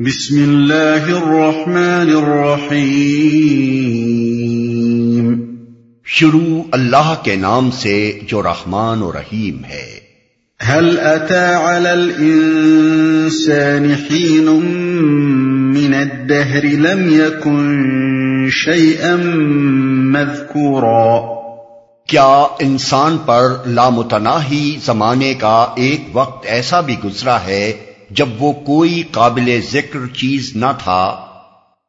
بسم اللہ الرحمن الرحیم۔ شروع اللہ کے نام سے جو رحمان و رحیم ہے۔ هل اتى على الانسان حين من الدهر لم يكن شيئا مذكورا؟ کیا انسان پر لامتناہی زمانے کا ایک وقت ایسا بھی گزرا ہے جب وہ کوئی قابل ذکر چیز نہ تھا۔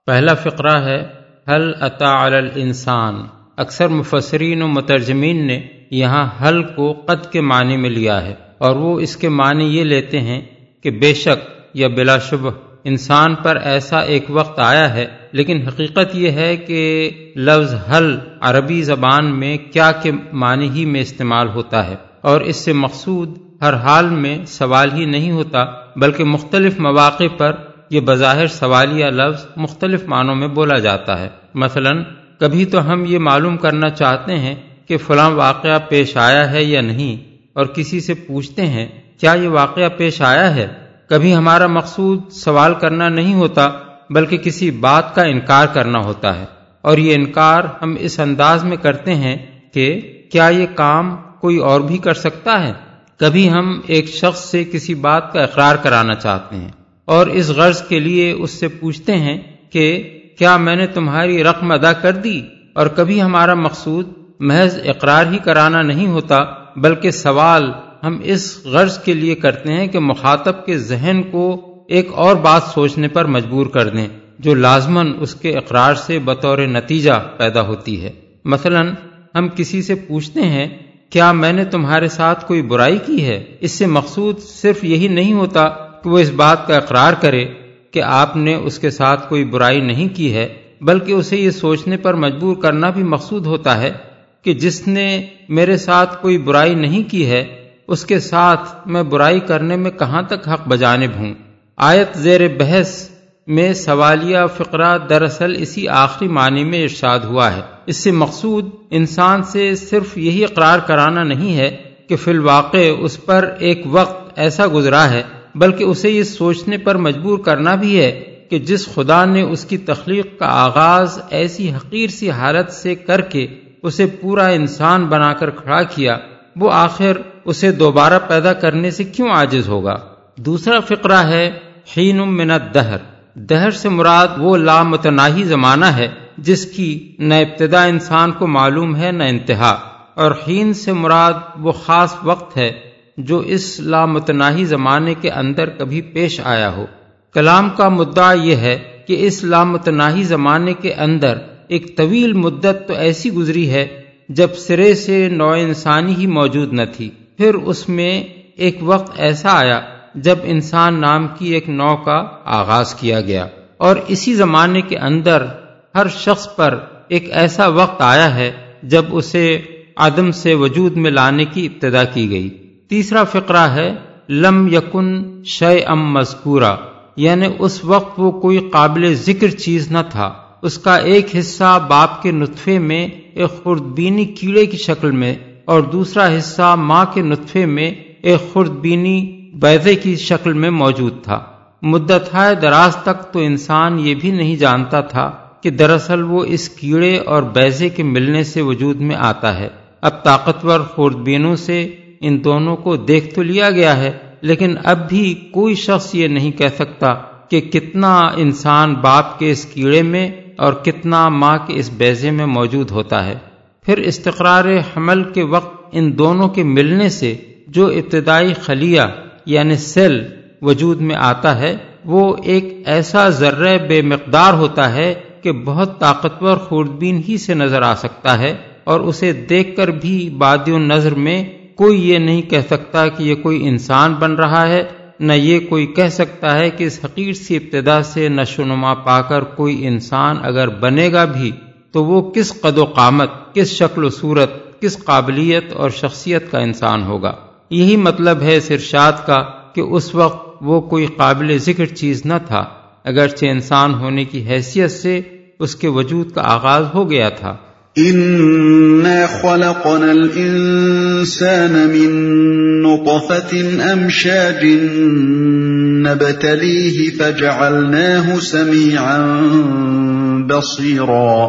پہلا فقرہ ہے حل عطا الانسان اکثر مفسرین و مترجمین نے یہاں حل کو قد کے معنی میں لیا ہے، اور وہ اس کے معنی یہ لیتے ہیں کہ بے شک یا بلا شبہ، انسان پر ایسا ایک وقت آیا ہے، لیکن حقیقت یہ ہے کہ لفظ حل عربی زبان میں کیا کے معنی ہی میں استعمال ہوتا ہے، اور اس سے مقصود ہر حال میں سوال ہی نہیں ہوتا، بلکہ مختلف مواقع پر یہ بظاہر سوالیہ لفظ مختلف معنوں میں بولا جاتا ہے۔ مثلا، کبھی تو ہم یہ معلوم کرنا چاہتے ہیں کہ فلاں واقعہ پیش آیا ہے یا نہیں، اور کسی سے پوچھتے ہیں، کیا یہ واقعہ پیش آیا ہے؟ کبھی ہمارا مقصود سوال کرنا نہیں ہوتا، بلکہ کسی بات کا انکار کرنا ہوتا ہے۔ اور یہ انکار ہم اس انداز میں کرتے ہیں کہ کیا یہ کام کوئی اور بھی کر سکتا ہے؟ کبھی ہم ایک شخص سے کسی بات کا اقرار کرانا چاہتے ہیں اور اس غرض کے لیے اس سے پوچھتے ہیں کہ کیا میں نے تمہاری رقم ادا کر دی؟ اور کبھی ہمارا مقصود محض اقرار ہی کرانا نہیں ہوتا، بلکہ سوال ہم اس غرض کے لیے کرتے ہیں کہ مخاطب کے ذہن کو ایک اور بات سوچنے پر مجبور کر دیں، جو لازمن اس کے اقرار سے بطور نتیجہ پیدا ہوتی ہے۔ مثلا ہم کسی سے پوچھتے ہیں کیا میں نے تمہارے ساتھ کوئی برائی کی ہے؟ اس سے مقصود صرف یہی نہیں ہوتا کہ وہ اس بات کا اقرار کرے کہ آپ نے اس کے ساتھ کوئی برائی نہیں کی ہے، بلکہ اسے یہ سوچنے پر مجبور کرنا بھی مقصود ہوتا ہے کہ جس نے میرے ساتھ کوئی برائی نہیں کی ہے، اس کے ساتھ میں برائی کرنے میں کہاں تک حق بجانب ہوں؟ آیت زیر بحث میں سوالیہ فقرہ دراصل اسی آخری معنی میں ارشاد ہوا ہے۔ اس سے مقصود انسان سے صرف یہی اقرار کرانا نہیں ہے کہ فی الواقع اس پر ایک وقت ایسا گزرا ہے، بلکہ اسے یہ سوچنے پر مجبور کرنا بھی ہے کہ جس خدا نے اس کی تخلیق کا آغاز ایسی حقیر سی حالت سے کر کے اسے پورا انسان بنا کر کھڑا کیا، وہ آخر اسے دوبارہ پیدا کرنے سے کیوں عاجز ہوگا؟ دوسرا فقرہ ہے، حین من الدہر۔ دہر سے مراد وہ لامتناہی زمانہ ہے جس کی نہ ابتدا انسان کو معلوم ہے نہ انتہا، اور حین سے مراد وہ خاص وقت ہے جو اس لامتناہی زمانے کے اندر کبھی پیش آیا ہو۔ کلام کا مدعا یہ ہے کہ اس لامتناہی زمانے کے اندر ایک طویل مدت تو ایسی گزری ہے جب سرے سے نو انسانی ہی موجود نہ تھی۔ پھر اس میں ایک وقت ایسا آیا جب انسان نام کی ایک نو کا آغاز کیا گیا اور اسی زمانے کے اندر ہر شخص پر ایک ایسا وقت آیا ہے جب اسے عدم سے وجود میں لانے کی ابتدا کی گئی۔ تیسرا فقرہ ہے، لم یکن شے ام مذکورہ یعنی اس وقت وہ کوئی قابل ذکر چیز نہ تھا۔ اس کا ایک حصہ باپ کے نطفے میں ایک خوردبینی کیڑے کی شکل میں اور دوسرا حصہ ماں کے نطفے میں ایک خوردبینی بیضے کی شکل میں موجود تھا۔ مدت دراز تک تو انسان یہ بھی نہیں جانتا تھا کہ دراصل وہ اس کیڑے اور بیضے کے ملنے سے وجود میں آتا ہے۔ اب طاقتور خوردبینوں سے ان دونوں کو دیکھ تو لیا گیا ہے، لیکن اب بھی کوئی شخص یہ نہیں کہہ سکتا کہ کتنا انسان باپ کے اس کیڑے میں اور کتنا ماں کے اس بیزے میں موجود ہوتا ہے۔ پھر استقرار حمل کے وقت ان دونوں کے ملنے سے جو ابتدائی خلیہ یعنی سیل وجود میں آتا ہے، وہ ایک ایسا ذرہ بے مقدار ہوتا ہے کہ بہت طاقتور خوردبین ہی سے نظر آ سکتا ہے اور اسے دیکھ کر بھی بادی نظر میں کوئی یہ نہیں کہہ سکتا کہ یہ کوئی انسان بن رہا ہے، نہ یہ کوئی کہہ سکتا ہے کہ اس حقیر سی ابتدا سے نشو نما پا کر کوئی انسان اگر بنے گا بھی تو وہ کس قد و قامت، کس شکل و صورت، کس قابلیت اور شخصیت کا انسان ہوگا۔ یہی مطلب ہے اس ارشاد کا کہ اس وقت وہ کوئی قابل ذکر چیز نہ تھا اگرچہ انسان ہونے کی حیثیت سے اس کے وجود کا آغاز ہو گیا تھا۔ خلقنا الإنسان من نطفة نبتليه فجعلناه سميعا بصيرا۔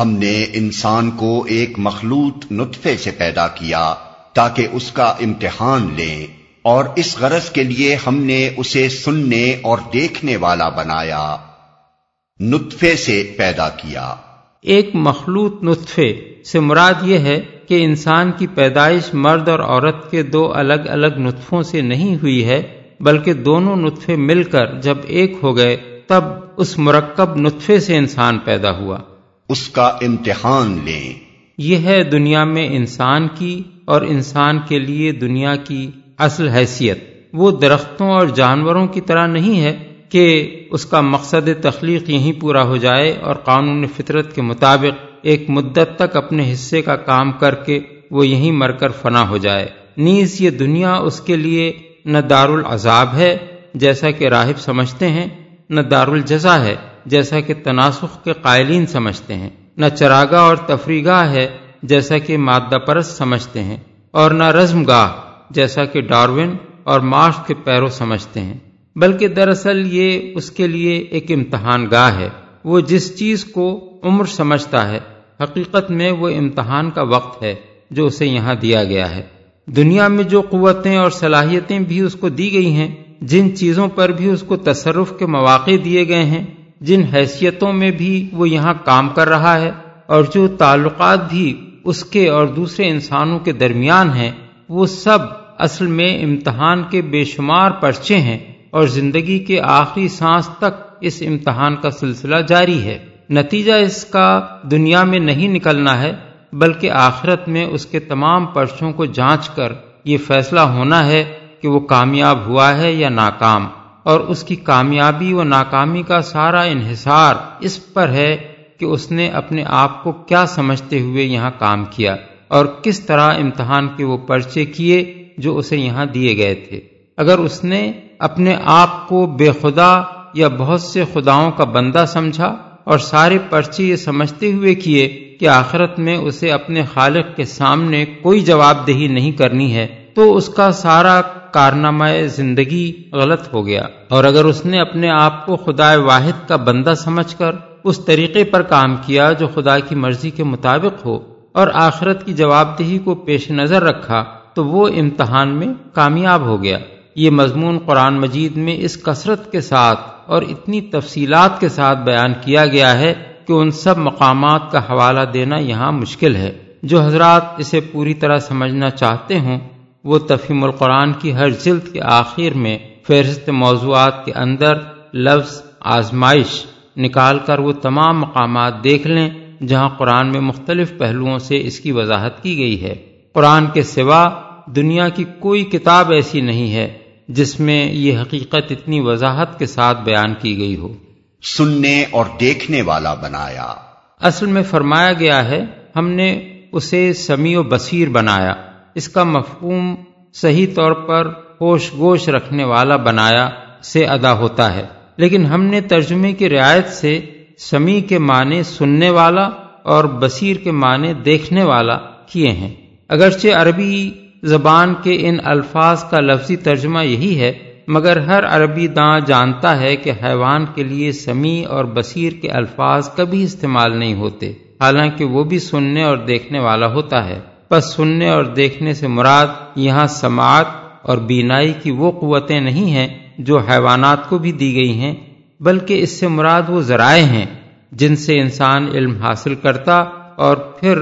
ہم نے انسان کو ایک مخلوط نطفے سے پیدا کیا۔ تاکہ اس کا امتحان لیں اور اس غرض کے لیے ہم نے اسے سننے اور دیکھنے والا بنایا نطفے سے پیدا کیا۔ ایک مخلوط نطفے سے مراد یہ ہے کہ انسان کی پیدائش مرد اور عورت کے دو الگ الگ نطفوں سے نہیں ہوئی ہے بلکہ دونوں نطفے مل کر جب ایک ہو گئے تب اس مرکب نطفے سے انسان پیدا ہوا۔ اس کا امتحان لیں۔ یہ ہے دنیا میں انسان کی اور انسان کے لیے دنیا کی اصل حیثیت۔ وہ درختوں اور جانوروں کی طرح نہیں ہے کہ اس کا مقصد تخلیق یہیں پورا ہو جائے اور قانون فطرت کے مطابق ایک مدت تک اپنے حصے کا کام کر کے وہ یہیں مر کر فنا ہو جائے۔ نیز یہ دنیا اس کے لیے نہ دار العذاب ہے جیسا کہ راہب سمجھتے ہیں، نہ دارالجزا ہے جیسا کہ تناسخ کے قائلین سمجھتے ہیں۔ نہ چراگاہ اور تفریگاہ ہے جیسا کہ مادہ پرست سمجھتے ہیں، اور نہ رزم گاہ جیسا کہ ڈارون اور معاش کے پیرو سمجھتے ہیں۔ بلکہ دراصل یہ اس کے لیے ایک امتحان گاہ ہے۔ وہ جس چیز کو عمر سمجھتا ہے، حقیقت میں وہ امتحان کا وقت ہے جو اسے یہاں دیا گیا ہے۔ دنیا میں جو قوتیں اور صلاحیتیں بھی اس کو دی گئی ہیں، جن چیزوں پر بھی اس کو تصرف کے مواقع دیے گئے ہیں، جن حیثیتوں میں بھی وہ یہاں کام کر رہا ہے، اور جو تعلقات بھی اس کے اور دوسرے انسانوں کے درمیان ہیں، وہ سب اصل میں امتحان کے بے شمار پرچے ہیں اور زندگی کے آخری سانس تک اس امتحان کا سلسلہ جاری ہے۔ نتیجہ اس کا دنیا میں نہیں نکلنا ہے، بلکہ آخرت میں اس کے تمام پرچوں کو جانچ کر یہ فیصلہ ہونا ہے کہ وہ کامیاب ہوا ہے یا ناکام۔ اور اس کی کامیابی و ناکامی کا سارا انحصار اس پر ہے کہ اس نے اپنے آپ کو کیا سمجھتے ہوئے یہاں کام کیا اور کس طرح امتحان کے وہ پرچے کیے جو اسے یہاں دیے گئے تھے۔ اگر اس نے اپنے آپ کو بے خدا یا بہت سے خداؤں کا بندہ سمجھا اور سارے پرچے یہ سمجھتے ہوئے کیے کہ آخرت میں اسے اپنے خالق کے سامنے کوئی جواب دہی نہیں کرنی ہے، تو اس کا سارا کارنامہ زندگی غلط ہو گیا۔ اور اگر اس نے اپنے آپ کو خدا واحد کا بندہ سمجھ کر اس طریقے پر کام کیا جو خدا کی مرضی کے مطابق ہو اور آخرت کی جواب دہی کو پیش نظر رکھا، تو وہ امتحان میں کامیاب ہو گیا۔ یہ مضمون قرآن مجید میں اس کثرت کے ساتھ اور اتنی تفصیلات کے ساتھ بیان کیا گیا ہے کہ ان سب مقامات کا حوالہ دینا یہاں مشکل ہے۔ جو حضرات اسے پوری طرح سمجھنا چاہتے ہوں، وہ تفہیم القرآن کی ہر جلد کے آخر میں فہرست موضوعات کے اندر لفظ آزمائش نکال کر وہ تمام مقامات دیکھ لیں جہاں قرآن میں مختلف پہلوؤں سے اس کی وضاحت کی گئی ہے۔ قرآن کے سوا دنیا کی کوئی کتاب ایسی نہیں ہے جس میں یہ حقیقت اتنی وضاحت کے ساتھ بیان کی گئی ہو۔ سننے اور دیکھنے والا بنایا۔ اصل میں فرمایا گیا ہے ہم نے اسے سمیع و بصیر بنایا۔ اس کا مفہوم صحیح طور پر ہوش گوش رکھنے والا بنایا سے ادا ہوتا ہے۔ لیکن ہم نے ترجمے کی رعایت سے سمیع کے معنی سننے والا اور بصیر کے معنی دیکھنے والا کیے ہیں۔ اگرچہ عربی زبان کے ان الفاظ کا لفظی ترجمہ یہی ہے، مگر ہر عربی داں جانتا ہے کہ حیوان کے لیے سمیع اور بصیر کے الفاظ کبھی استعمال نہیں ہوتے، حالانکہ وہ بھی سننے اور دیکھنے والا ہوتا ہے۔ بس سننے اور دیکھنے سے مراد یہاں سماعت اور بینائی کی وہ قوتیں نہیں ہیں جو حیوانات کو بھی دی گئی ہیں، بلکہ اس سے مراد وہ ذرائع ہیں جن سے انسان علم حاصل کرتا اور پھر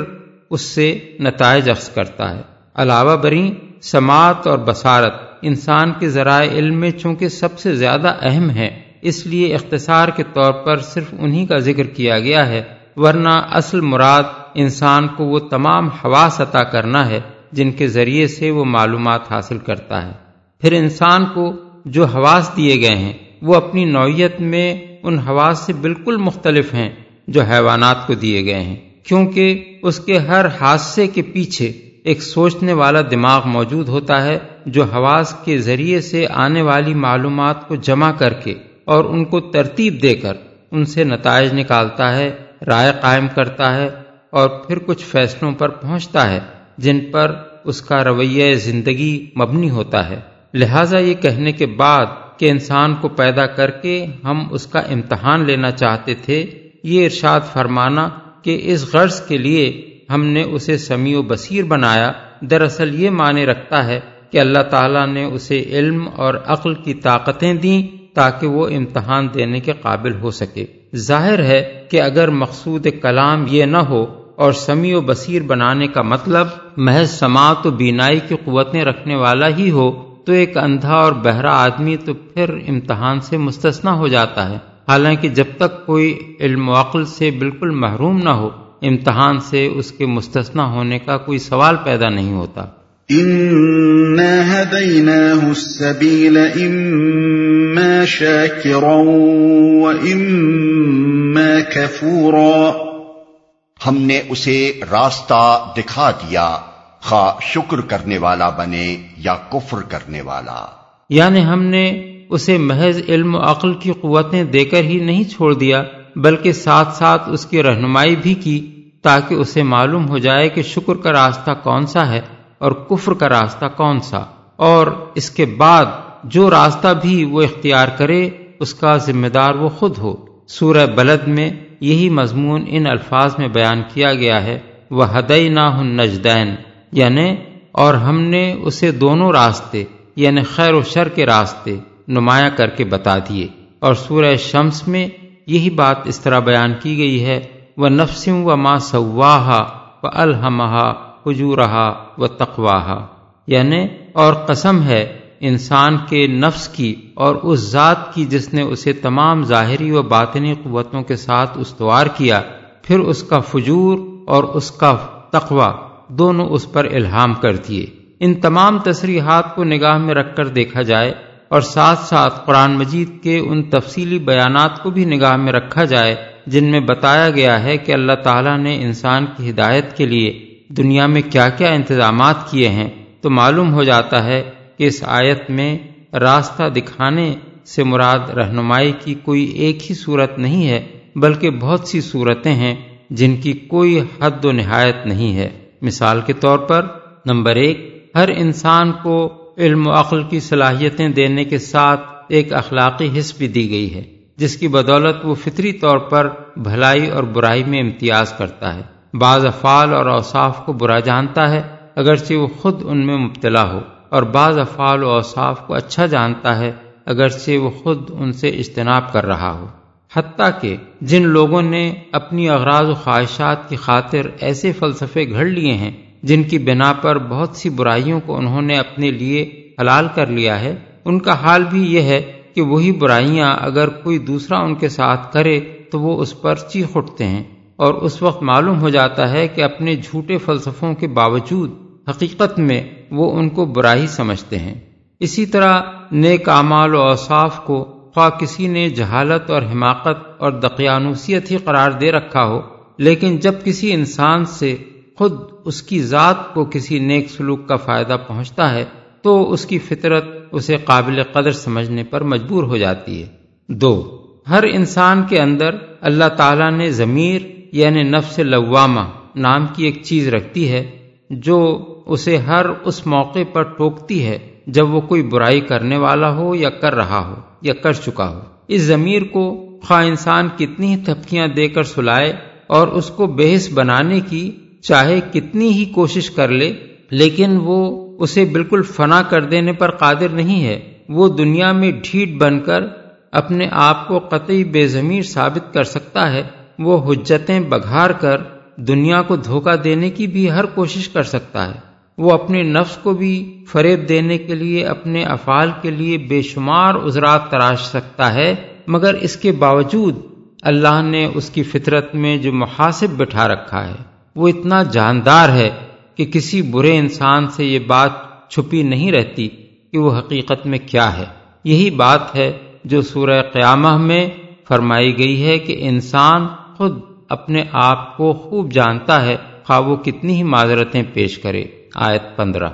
اس سے نتائج اخذ کرتا ہے۔ علاوہ بری، سماعت اور بصارت انسان کے ذرائع علم میں چونکہ سب سے زیادہ اہم ہے اس لیے اختصار کے طور پر صرف انہی کا ذکر کیا گیا ہے، ورنہ اصل مراد انسان کو وہ تمام حواس عطا کرنا ہے جن کے ذریعے سے وہ معلومات حاصل کرتا ہے۔ پھر انسان کو جو حواس دیے گئے ہیں، وہ اپنی نوعیت میں ان حواس سے بالکل مختلف ہیں جو حیوانات کو دیے گئے ہیں۔ کیونکہ اس کے ہر حادثے کے پیچھے ایک سوچنے والا دماغ موجود ہوتا ہے، جو حواس کے ذریعے سے آنے والی معلومات کو جمع کر کے اور ان کو ترتیب دے کر ان سے نتائج نکالتا ہے، رائے قائم کرتا ہے اور پھر کچھ فیصلوں پر پہنچتا ہے۔ جن پر اس کا رویہ زندگی مبنی ہوتا ہے۔ لہذا یہ کہنے کے بعد کہ انسان کو پیدا کر کے ہم اس کا امتحان لینا چاہتے تھے، یہ ارشاد فرمانا کہ اس غرض کے لیے ہم نے اسے سمیع و بصیر بنایا۔ دراصل یہ معنی رکھتا ہے کہ اللہ تعالیٰ نے اسے علم اور عقل کی طاقتیں دیں تاکہ وہ امتحان دینے کے قابل ہو سکے۔ ظاہر ہے کہ اگر مقصود کلام یہ نہ ہو اور سمیع و بصیر بنانے کا مطلب محض سماعت و بینائی کی قوتیں رکھنے والا ہی ہو، تو ایک اندھا اور بہرا آدمی تو پھر امتحان سے مستثنا ہو جاتا ہے۔ حالانکہ جب تک کوئی علم و عقل سے بالکل محروم نہ ہو، امتحان سے اس کے مستثنا ہونے کا کوئی سوال پیدا نہیں ہوتا۔ ہم نے اسے راستہ دکھا دیا، خواہ شکر کرنے والا بنے یا کفر کرنے والا۔ یعنی ہم نے اسے محض علم و عقل کی قوتیں دے کر ہی نہیں چھوڑ دیا، بلکہ ساتھ ساتھ اس کی رہنمائی بھی کی تاکہ اسے معلوم ہو جائے کہ شکر کا راستہ کون سا ہے اور کفر کا راستہ کون سا۔ اور اس کے بعد جو راستہ بھی وہ اختیار کرے، اس کا ذمہ دار وہ خود ہو۔ سورہ بلد میں یہی مضمون ان الفاظ میں بیان کیا گیا ہے وہ ہدئی نہ نجدین یعنی اور ہم نے اسے دونوں راستے یعنی خیر و شر کے راستے نمایاں کر کے بتا دیے۔ اور سورہ شمس میں یہی بات اس طرح بیان کی گئی ہے وہ نفسم و ماں سواہا و الحمہ حجورہا و تقواہا یعنی اور قسم ہے انسان کے نفس کی اور اس ذات کی جس نے اسے تمام ظاہری و باطنی قوتوں کے ساتھ استوار کیا، پھر اس کا فجور اور اس کا تقوا دونوں اس پر الہام کر دیے۔ ان تمام تصریحات کو نگاہ میں رکھ کر دیکھا جائے اور ساتھ ساتھ قرآن مجید کے ان تفصیلی بیانات کو بھی نگاہ میں رکھا جائے، جن میں بتایا گیا ہے کہ اللہ تعالیٰ نے انسان کی ہدایت کے لیے دنیا میں کیا کیا انتظامات کیے ہیں۔ تو معلوم ہو جاتا ہے اس آیت میں راستہ دکھانے سے مراد رہنمائی کی کوئی ایک ہی صورت نہیں ہے، بلکہ بہت سی صورتیں ہیں جن کی کوئی حد و نہایت نہیں ہے۔ مثال کے طور پر، نمبر ایک، ہر انسان کو علم و عقل کی صلاحیتیں دینے کے ساتھ ایک اخلاقی حص بھی دی گئی ہے، جس کی بدولت وہ فطری طور پر بھلائی اور برائی میں امتیاز کرتا ہے۔ بعض افعال اور اوصاف کو برا جانتا ہے، اگرچہ وہ خود ان میں مبتلا ہو۔ اور بعض افعال و اوصاف کو اچھا جانتا ہے اگرچہ وہ خود ان سے اجتناب کر رہا ہو۔ حتیٰ کہ جن لوگوں نے اپنی اغراض و خواہشات کی خاطر ایسے فلسفے گھڑ لیے ہیں جن کی بنا پر بہت سی برائیوں کو انہوں نے اپنے لیے حلال کر لیا ہے، ان کا حال بھی یہ ہے کہ وہی برائیاں اگر کوئی دوسرا ان کے ساتھ کرے تو وہ اس پر چیخ اٹھتے ہیں۔ اور اس وقت معلوم ہو جاتا ہے کہ اپنے جھوٹے فلسفوں کے باوجود حقیقت میں وہ ان کو برائی سمجھتے ہیں۔ اسی طرح نیک اعمال و اوصاف کو خواہ کسی نے جہالت اور حماقت اور دقیانوسیت ہی قرار دے رکھا ہو، لیکن جب کسی انسان سے خود اس کی ذات کو کسی نیک سلوک کا فائدہ پہنچتا ہے، تو اس کی فطرت اسے قابل قدر سمجھنے پر مجبور ہو جاتی ہے۔ دو، ہر انسان کے اندر اللہ تعالیٰ نے ضمیر یعنی نفس لوامہ نام کی ایک چیز رکھتی ہے، جو اسے ہر اس موقع پر ٹوکتی ہے جب وہ کوئی برائی کرنے والا ہو یا کر رہا ہو یا کر چکا ہو۔ اس ضمیر کو خواہ انسان کتنی ہی تھپکیاں دے کر سلائے اور اس کو بحث بنانے کی چاہے کتنی ہی کوشش کر لے، لیکن وہ اسے بالکل فنا کر دینے پر قادر نہیں ہے۔ وہ دنیا میں ڈھیٹ بن کر اپنے آپ کو قطعی بے ضمیر ثابت کر سکتا ہے۔ وہ حجتیں بگھار کر دنیا کو دھوکہ دینے کی بھی ہر کوشش کر سکتا ہے۔ وہ اپنے نفس کو بھی فریب دینے کے لیے، اپنے افعال کے لیے بے شمار عذرات تراش سکتا ہے، مگر اس کے باوجود اللہ نے اس کی فطرت میں جو محاسب بٹھا رکھا ہے، وہ اتنا جاندار ہے کہ کسی برے انسان سے یہ بات چھپی نہیں رہتی کہ وہ حقیقت میں کیا ہے۔ یہی بات ہے جو سورہ قیامہ میں فرمائی گئی ہے کہ انسان خود اپنے آپ کو خوب جانتا ہے، خواہ وہ کتنی ہی معذرتیں پیش کرے۔ آیت پندرہ۔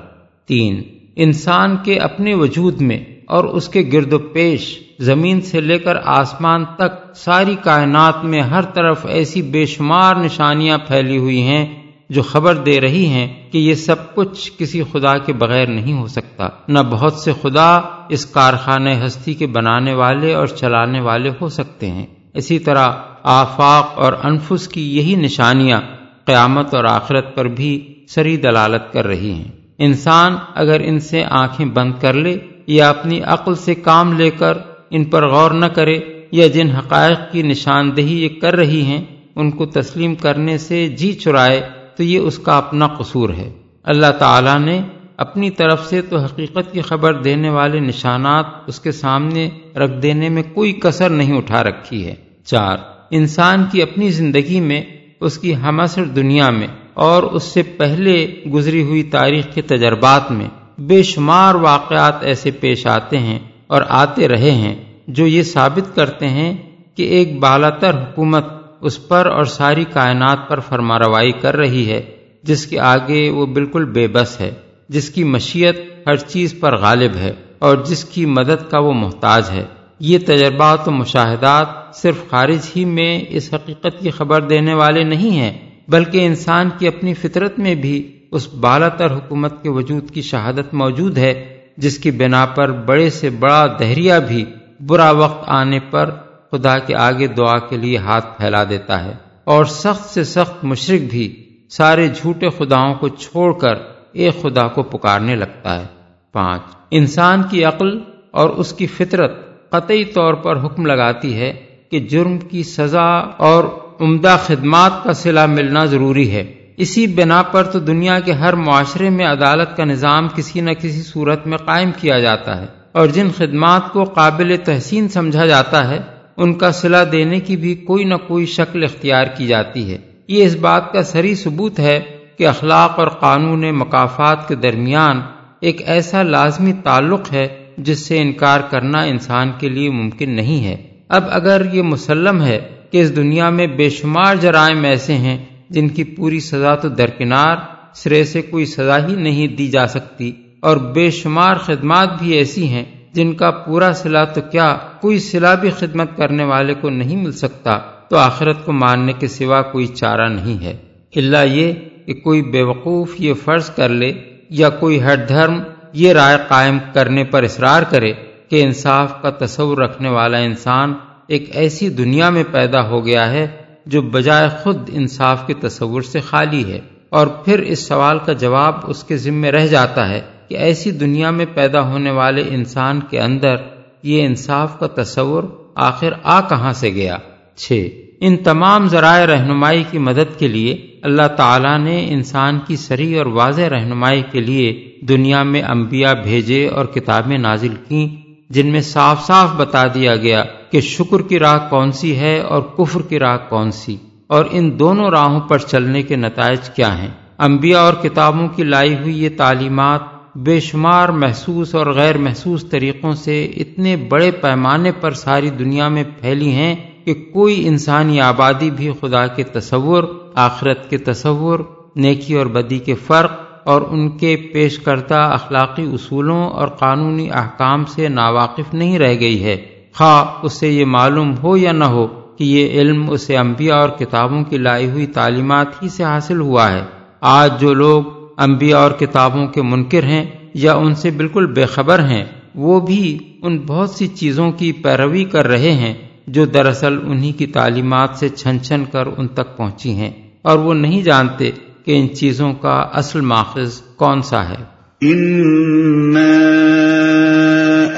تین، انسان کے اپنے وجود میں اور اس کے گرد و پیش، زمین سے لے کر آسمان تک ساری کائنات میں ہر طرف ایسی بے شمار نشانیاں پھیلی ہوئی ہیں جو خبر دے رہی ہیں کہ یہ سب کچھ کسی خدا کے بغیر نہیں ہو سکتا۔ نہ بہت سے خدا اس کارخانے ہستی کے بنانے والے اور چلانے والے ہو سکتے ہیں۔ اسی طرح آفاق اور انفس کی یہی نشانیاں قیامت اور آخرت پر بھی سری دلالت کر رہی ہیں۔ انسان اگر ان سے آنکھیں بند کر لے یا اپنی عقل سے کام لے کر ان پر غور نہ کرے یا جن حقائق کی نشاندہی یہ کر رہی ہیں، ان کو تسلیم کرنے سے جی چرائے تو یہ اس کا اپنا قصور ہے۔ اللہ تعالیٰ نے اپنی طرف سے تو حقیقت کی خبر دینے والے نشانات اس کے سامنے رکھ دینے میں کوئی کسر نہیں اٹھا رکھی ہے۔ چار، انسان کی اپنی زندگی میں، اس کی ہمسر دنیا میں اور اس سے پہلے گزری ہوئی تاریخ کے تجربات میں بے شمار واقعات ایسے پیش آتے ہیں اور آتے رہے ہیں جو یہ ثابت کرتے ہیں کہ ایک بالا تر حکومت اس پر اور ساری کائنات پر فرما روائی کر رہی ہے، جس کے آگے وہ بالکل بے بس ہے، جس کی مشیت ہر چیز پر غالب ہے اور جس کی مدد کا وہ محتاج ہے۔ یہ تجربات و مشاہدات صرف خارج ہی میں اس حقیقت کی خبر دینے والے نہیں ہیں بلکہ انسان کی اپنی فطرت میں بھی اس بالا تر حکومت کے وجود کی شہادت موجود ہے، جس کی بنا پر بڑے سے بڑا دہریا بھی برا وقت آنے پر خدا کے آگے دعا کے لیے ہاتھ پھیلا دیتا ہے۔ اور سخت سے سخت مشرق بھی سارے جھوٹے خداؤں کو چھوڑ کر ایک خدا کو پکارنے لگتا ہے۔ پانچ، انسان کی عقل اور اس کی فطرت قطعی طور پر حکم لگاتی ہے کہ جرم کی سزا اور عمدہ خدمات کا صلہ ملنا ضروری ہے۔ اسی بنا پر تو دنیا کے ہر معاشرے میں عدالت کا نظام کسی نہ کسی صورت میں قائم کیا جاتا ہے اور جن خدمات کو قابل تحسین سمجھا جاتا ہے، ان کا صلہ دینے کی بھی کوئی نہ کوئی شکل اختیار کی جاتی ہے۔ یہ اس بات کا سری ثبوت ہے کہ اخلاق اور قانون مقافات کے درمیان ایک ایسا لازمی تعلق ہے جس سے انکار کرنا انسان کے لیے ممکن نہیں ہے۔ اب اگر یہ مسلم ہے کہ اس دنیا میں بے شمار جرائم ایسے ہیں جن کی پوری سزا تو درکنار، سرے سے کوئی سزا ہی نہیں دی جا سکتی، اور بے شمار خدمات بھی ایسی ہیں جن کا پورا صلاح تو کیا کوئی صلاح بھی خدمت کرنے والے کو نہیں مل سکتا؟ تو آخرت کو ماننے کے سوا کوئی چارہ نہیں ہے۔ اللہ یہ کہ کوئی بے وقوف یہ فرض کر لے یا کوئی ہر دھرم یہ رائے قائم کرنے پر اصرار کرے کہ انصاف کا تصور رکھنے والا انسان ایک ایسی دنیا میں پیدا ہو گیا ہے جو بجائے خود انصاف کے تصور سے خالی ہے اور پھر اس سوال کا جواب اس کے ذمے رہ جاتا ہے کہ ایسی دنیا میں پیدا ہونے والے انسان کے اندر یہ انصاف کا تصور آخر آ کہاں سے گیا؟ چھ، ان تمام ذرائع رہنمائی کی مدد کے لیے اللہ تعالیٰ نے انسان کی سری اور واضح رہنمائی کے لیے دنیا میں انبیاء بھیجے اور کتابیں نازل کیں، جن میں صاف صاف بتا دیا گیا کہ شکر کی راہ کون سی ہے اور کفر کی راہ کون سی؟ اور ان دونوں راہوں پر چلنے کے نتائج کیا ہیں؟ انبیاء اور کتابوں کی لائی ہوئی یہ تعلیمات بے شمار محسوس اور غیر محسوس طریقوں سے اتنے بڑے پیمانے پر ساری دنیا میں پھیلی ہیں کہ کوئی انسانی آبادی بھی خدا کے تصور، آخرت کے تصور، نیکی اور بدی کے فرق اور ان کے پیش کردہ اخلاقی اصولوں اور قانونی احکام سے ناواقف نہیں رہ گئی ہے۔ خواہ اسے یہ معلوم ہو یا نہ ہو کہ یہ علم اسے انبیاء اور کتابوں کی لائی ہوئی تعلیمات ہی سے حاصل ہوا ہے۔ آج جو لوگ انبیاء اور کتابوں کے منکر ہیں یا ان سے بالکل بے خبر ہیں، وہ بھی ان بہت سی چیزوں کی پیروی کر رہے ہیں جو دراصل انہی کی تعلیمات سے چھن چھن کر ان تک پہنچی ہیں۔ اور وہ نہیں جانتے کہ ان چیزوں کا اصل ماخذ کون سا ہے۔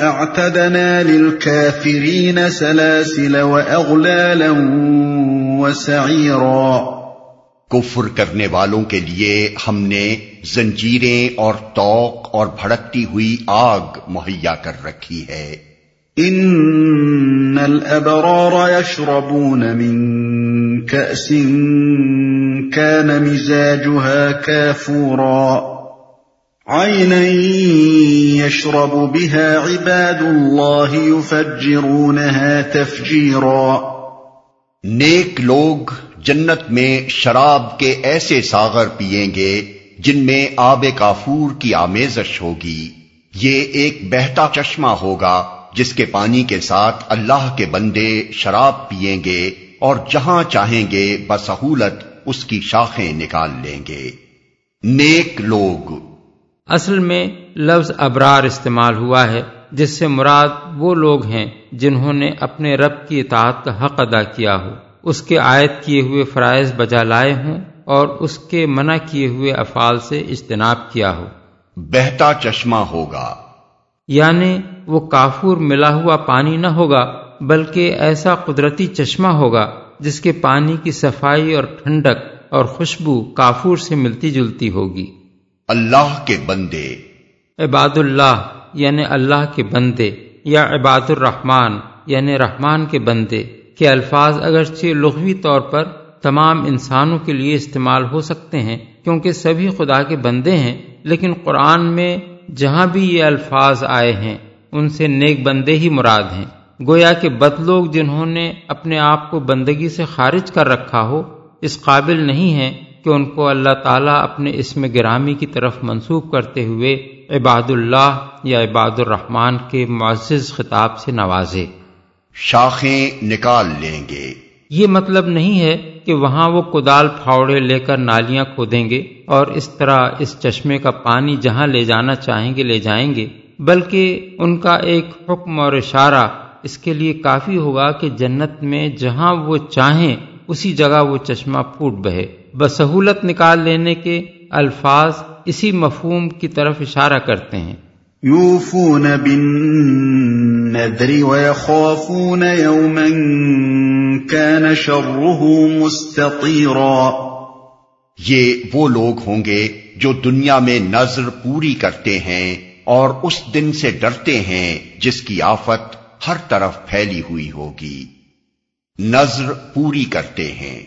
اعتدنا للكافرين سلاسل واغلالا وسعيرا. کفر کرنے والوں کے لیے ہم نے زنجیریں اور توق اور بھڑکتی ہوئی آگ مہیا کر رکھی ہے۔ ان الابرار يشربون من كأس كان مزاجها كافورا عينا يشرب بها عباد الله يفجرونها تفجيرا نیک لوگ جنت میں شراب کے ایسے ساغر پیئیں گے جن میں آب کافور کی آمیزش ہوگی۔ یہ ایک بہتا چشمہ ہوگا جس کے پانی کے ساتھ اللہ کے بندے شراب پیئیں گے اور جہاں چاہیں گے بسہولت اس کی شاخیں نکال لیں گے۔ نیک لوگ اصل میں لفظ ابرار استعمال ہوا ہے جس سے مراد وہ لوگ ہیں جنہوں نے اپنے رب کی اطاعت کا حق ادا کیا ہو۔ اس کے عائد کیے ہوئے فرائض بجا لائے ہوں اور اس کے منع کیے ہوئے افعال سے اجتناب کیا ہو۔ بہتا چشمہ ہوگا۔ یعنی وہ کافور ملا ہوا پانی نہ ہوگا بلکہ ایسا قدرتی چشمہ ہوگا جس کے پانی کی صفائی اور ٹھنڈک اور خوشبو کافور سے ملتی جلتی ہوگی۔ اللہ کے بندے۔ عباد اللہ یعنی اللہ کے بندے، یا عباد الرحمن یعنی رحمان کے بندے، کے الفاظ اگرچہ لغوی طور پر تمام انسانوں کے لیے استعمال ہو سکتے ہیں، کیونکہ سبھی خدا کے بندے ہیں، لیکن قرآن میں جہاں بھی یہ الفاظ آئے ہیں، ان سے نیک بندے ہی مراد ہیں۔ گویا کہ بد لوگ جنہوں نے اپنے آپ کو بندگی سے خارج کر رکھا ہو، اس قابل نہیں ہیں کہ ان کو اللہ تعالیٰ اپنے اسم گرامی کی طرف منسوخ کرتے ہوئے عباد اللہ یا عباد الرحمان کے معزز خطاب سے نوازے۔ شاخیں نکال لیں گے۔ یہ مطلب نہیں ہے کہ وہاں وہ کدال پھاوڑے لے کر نالیاں کھودیں گے اور اس طرح اس چشمے کا پانی جہاں لے جانا چاہیں گے لے جائیں گے بلکہ ان کا ایک حکم اور اشارہ اس کے لیے کافی ہوگا کہ جنت میں جہاں وہ چاہیں اسی جگہ وہ چشمہ پھوٹ بہے۔ بسہولت نکال لینے کے الفاظ اسی مفہوم کی طرف اشارہ کرتے ہیں۔ یوفون بالنذر ويخافون يوما كان شره مستطيرا یہ وہ لوگ ہوں گے جو دنیا میں نظر پوری کرتے ہیں اور اس دن سے ڈرتے ہیں جس کی آفت ہر طرف پھیلی ہوئی ہوگی۔ نظر پوری کرتے ہیں۔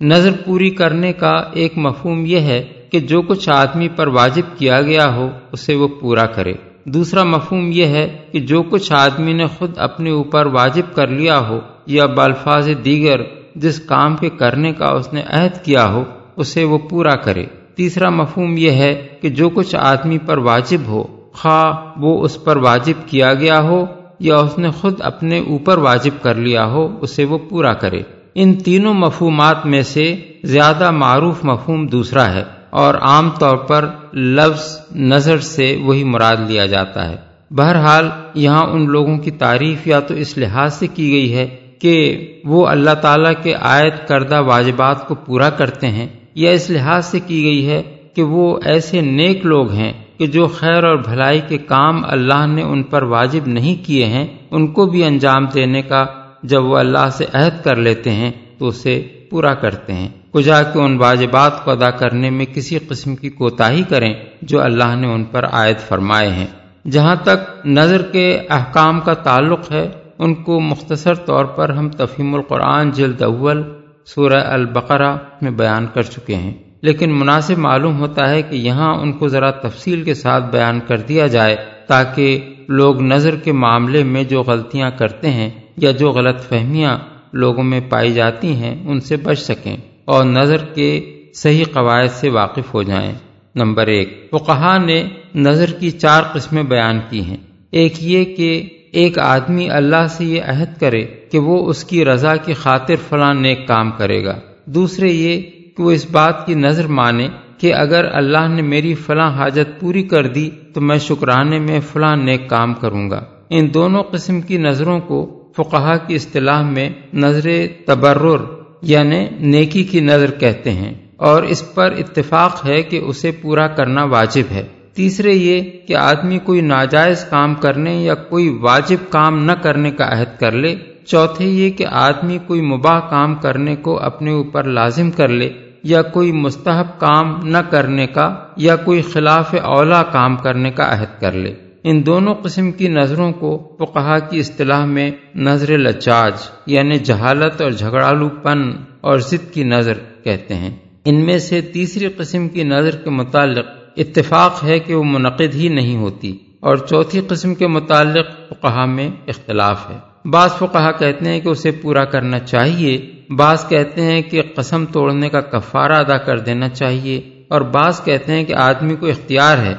نظر پوری کرنے کا ایک مفہوم یہ ہے کہ جو کچھ آدمی پر واجب کیا گیا ہو، اسے وہ پورا کرے۔ دوسرا مفہوم یہ ہے کہ جو کچھ آدمی نے خود اپنے اوپر واجب کر لیا ہو یا بالفاظ دیگر جس کام کے کرنے کا اس نے عہد کیا ہو، اسے وہ پورا کرے۔ تیسرا مفہوم یہ ہے کہ جو کچھ آدمی پر واجب ہو، خواہ وہ اس پر واجب کیا گیا ہو یا اس نے خود اپنے اوپر واجب کر لیا ہو، اسے وہ پورا کرے۔ ان تینوں مفہومات میں سے زیادہ معروف مفہوم دوسرا ہے اور عام طور پر لفظ نظر سے وہی مراد لیا جاتا ہے۔ بہرحال، یہاں ان لوگوں کی تعریف یا تو اس لحاظ سے کی گئی ہے کہ وہ اللہ تعالیٰ کے عائد کردہ واجبات کو پورا کرتے ہیں یا اس لحاظ سے کی گئی ہے کہ وہ ایسے نیک لوگ ہیں کہ جو خیر اور بھلائی کے کام اللہ نے ان پر واجب نہیں کیے ہیں، ان کو بھی انجام دینے کا جب وہ اللہ سے عہد کر لیتے ہیں تو اسے پورا کرتے ہیں۔ کجا کے ان واجبات کو ادا کرنے میں کسی قسم کی کوتاہی کریں جو اللہ نے ان پر عائد فرمائے ہیں۔ جہاں تک نظر کے احکام کا تعلق ہے، ان کو مختصر طور پر ہم تفہیم القرآن جلد اول سورہ البقرہ میں بیان کر چکے ہیں۔ لیکن مناسب معلوم ہوتا ہے کہ یہاں ان کو ذرا تفصیل کے ساتھ بیان کر دیا جائے تاکہ لوگ نظر کے معاملے میں جو غلطیاں کرتے ہیں یا جو غلط فہمیاں لوگوں میں پائی جاتی ہیں، ان سے بچ سکیں اور نظر کے صحیح قواعد سے واقف ہو جائیں۔ نمبر ایک، فقہا نے نظر کی چار قسمیں بیان کی ہیں۔ ایک یہ کہ ایک آدمی اللہ سے یہ عہد کرے کہ وہ اس کی رضا کی خاطر فلاں نیک کام کرے گا۔ دوسرے یہ کہ وہ اس بات کی نظر مانے کہ اگر اللہ نے میری فلاں حاجت پوری کر دی تو میں شکرانے میں فلاں نیک کام کروں گا۔ ان دونوں قسم کی نظروں کو فقہا کی اصطلاح میں نظر تبرر یعنی نیکی کی نظر کہتے ہیں اور اس پر اتفاق ہے کہ اسے پورا کرنا واجب ہے۔ تیسرے یہ کہ آدمی کوئی ناجائز کام کرنے یا کوئی واجب کام نہ کرنے کا عہد کر لے۔ چوتھے یہ کہ آدمی کوئی مباح کام کرنے کو اپنے اوپر لازم کر لے۔ یا کوئی مستحب کام نہ کرنے کا یا کوئی خلاف اولا کام کرنے کا عہد کر لے۔ ان دونوں قسم کی نظروں کو فقہا کی اصطلاح میں نظر لچاج یعنی جہالت اور جھگڑالو پن اور ضد کی نظر کہتے ہیں۔ ان میں سے تیسری قسم کی نظر کے متعلق اتفاق ہے کہ وہ منعقد ہی نہیں ہوتی اور چوتھی قسم کے متعلق فقہا میں اختلاف ہے۔ بعض فقہا کہتے ہیں کہ اسے پورا کرنا چاہیے بعض کہتے ہیں کہ قسم توڑنے کا کفارہ ادا کر دینا چاہیے اور بعض کہتے ہیں کہ آدمی کو اختیار ہے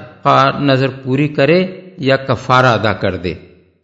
نظر پوری کرے یا کفارہ ادا کر دے۔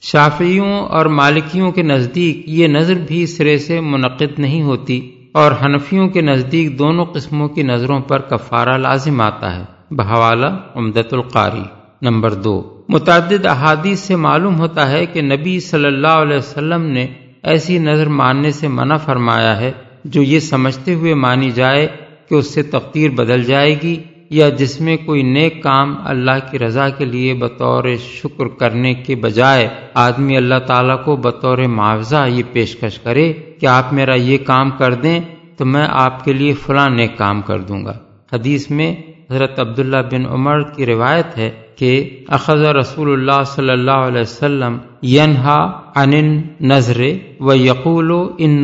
شافیوں اور مالکیوں کے نزدیک یہ نظر بھی سرے سے منعقد نہیں ہوتی اور حنفیوں کے نزدیک دونوں قسموں کی نظروں پر کفارہ لازم آتا ہے۔ بحوالہ امدت القاری، نمبر دو۔ متعدد احادیث سے معلوم ہوتا ہے کہ نبی صلی اللہ علیہ وسلم نے ایسی نظر ماننے سے منع فرمایا ہے جو یہ سمجھتے ہوئے مانی جائے کہ اس سے تقدیر بدل جائے گی یا جس میں کوئی نیک کام اللہ کی رضا کے لیے بطور شکر کرنے کے بجائے آدمی اللہ تعالیٰ کو بطور معاوضہ یہ پیشکش کرے کہ آپ میرا یہ کام کر دیں تو میں آپ کے لیے فلاں نیک کام کر دوں گا۔ حدیث میں حضرت عبداللہ بن عمر کی روایت ہے کہ اخذ رسول اللہ صلی اللہ علیہ وسلم ینہا عن نظر و یقول ان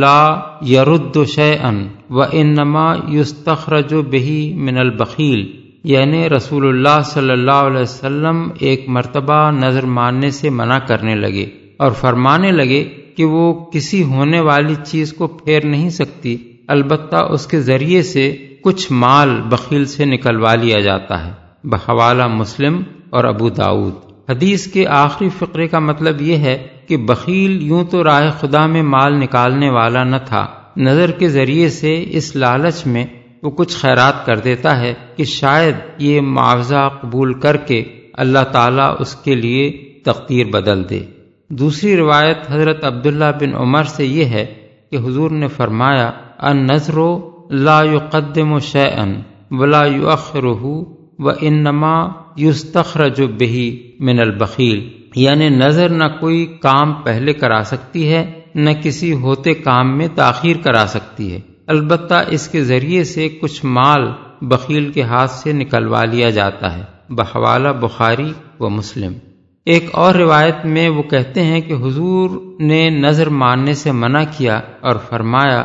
لا یرد شیئن و انما یستخرج بہی من البخیل یعنی رسول اللہ صلی اللہ علیہ وسلم ایک مرتبہ نظر ماننے سے منع کرنے لگے اور فرمانے لگے کہ وہ کسی ہونے والی چیز کو پھیر نہیں سکتی، البتہ اس کے ذریعے سے کچھ مال بخیل سے نکلوا لیا جاتا ہے۔ بحوالہ مسلم اور ابو داود حدیث کے آخری فقرے کا مطلب یہ ہے کہ بخیل یوں تو راہ خدا میں مال نکالنے والا نہ تھا۔ نظر کے ذریعے سے اس لالچ میں وہ کچھ خیرات کر دیتا ہے کہ شاید یہ معاوضہ قبول کر کے اللہ تعالیٰ اس کے لیے تقدیر بدل دے۔ دوسری روایت حضرت عبداللہ بن عمر سے یہ ہے کہ حضور نے فرمایا ان نظر و لا يقدم شيئا ولا يؤخره وانما يستخرج به من البخیل یعنی نظر نہ کوئی کام پہلے کرا سکتی ہے، نہ کسی ہوتے کام میں تاخیر کرا سکتی ہے۔ البتہ اس کے ذریعے سے کچھ مال بخیل کے ہاتھ سے نکلوا لیا جاتا ہے۔ بحوالہ بخاری و مسلم۔ ایک اور روایت میں وہ کہتے ہیں کہ حضور نے نظر ماننے سے منع کیا اور فرمایا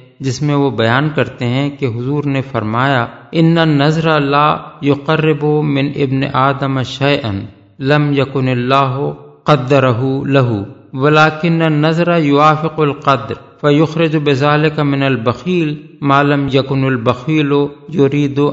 جس میں وہ بیان کرتے ہیں کہ حضور نے فرمایا، ان نظر اللہ یقرب من ابن آدم شعین لم یقن اللہ قدر لہو ولاکن نظر یوافق القدر فیخرج کا من البخیل معلم یقن البخیل و یورید و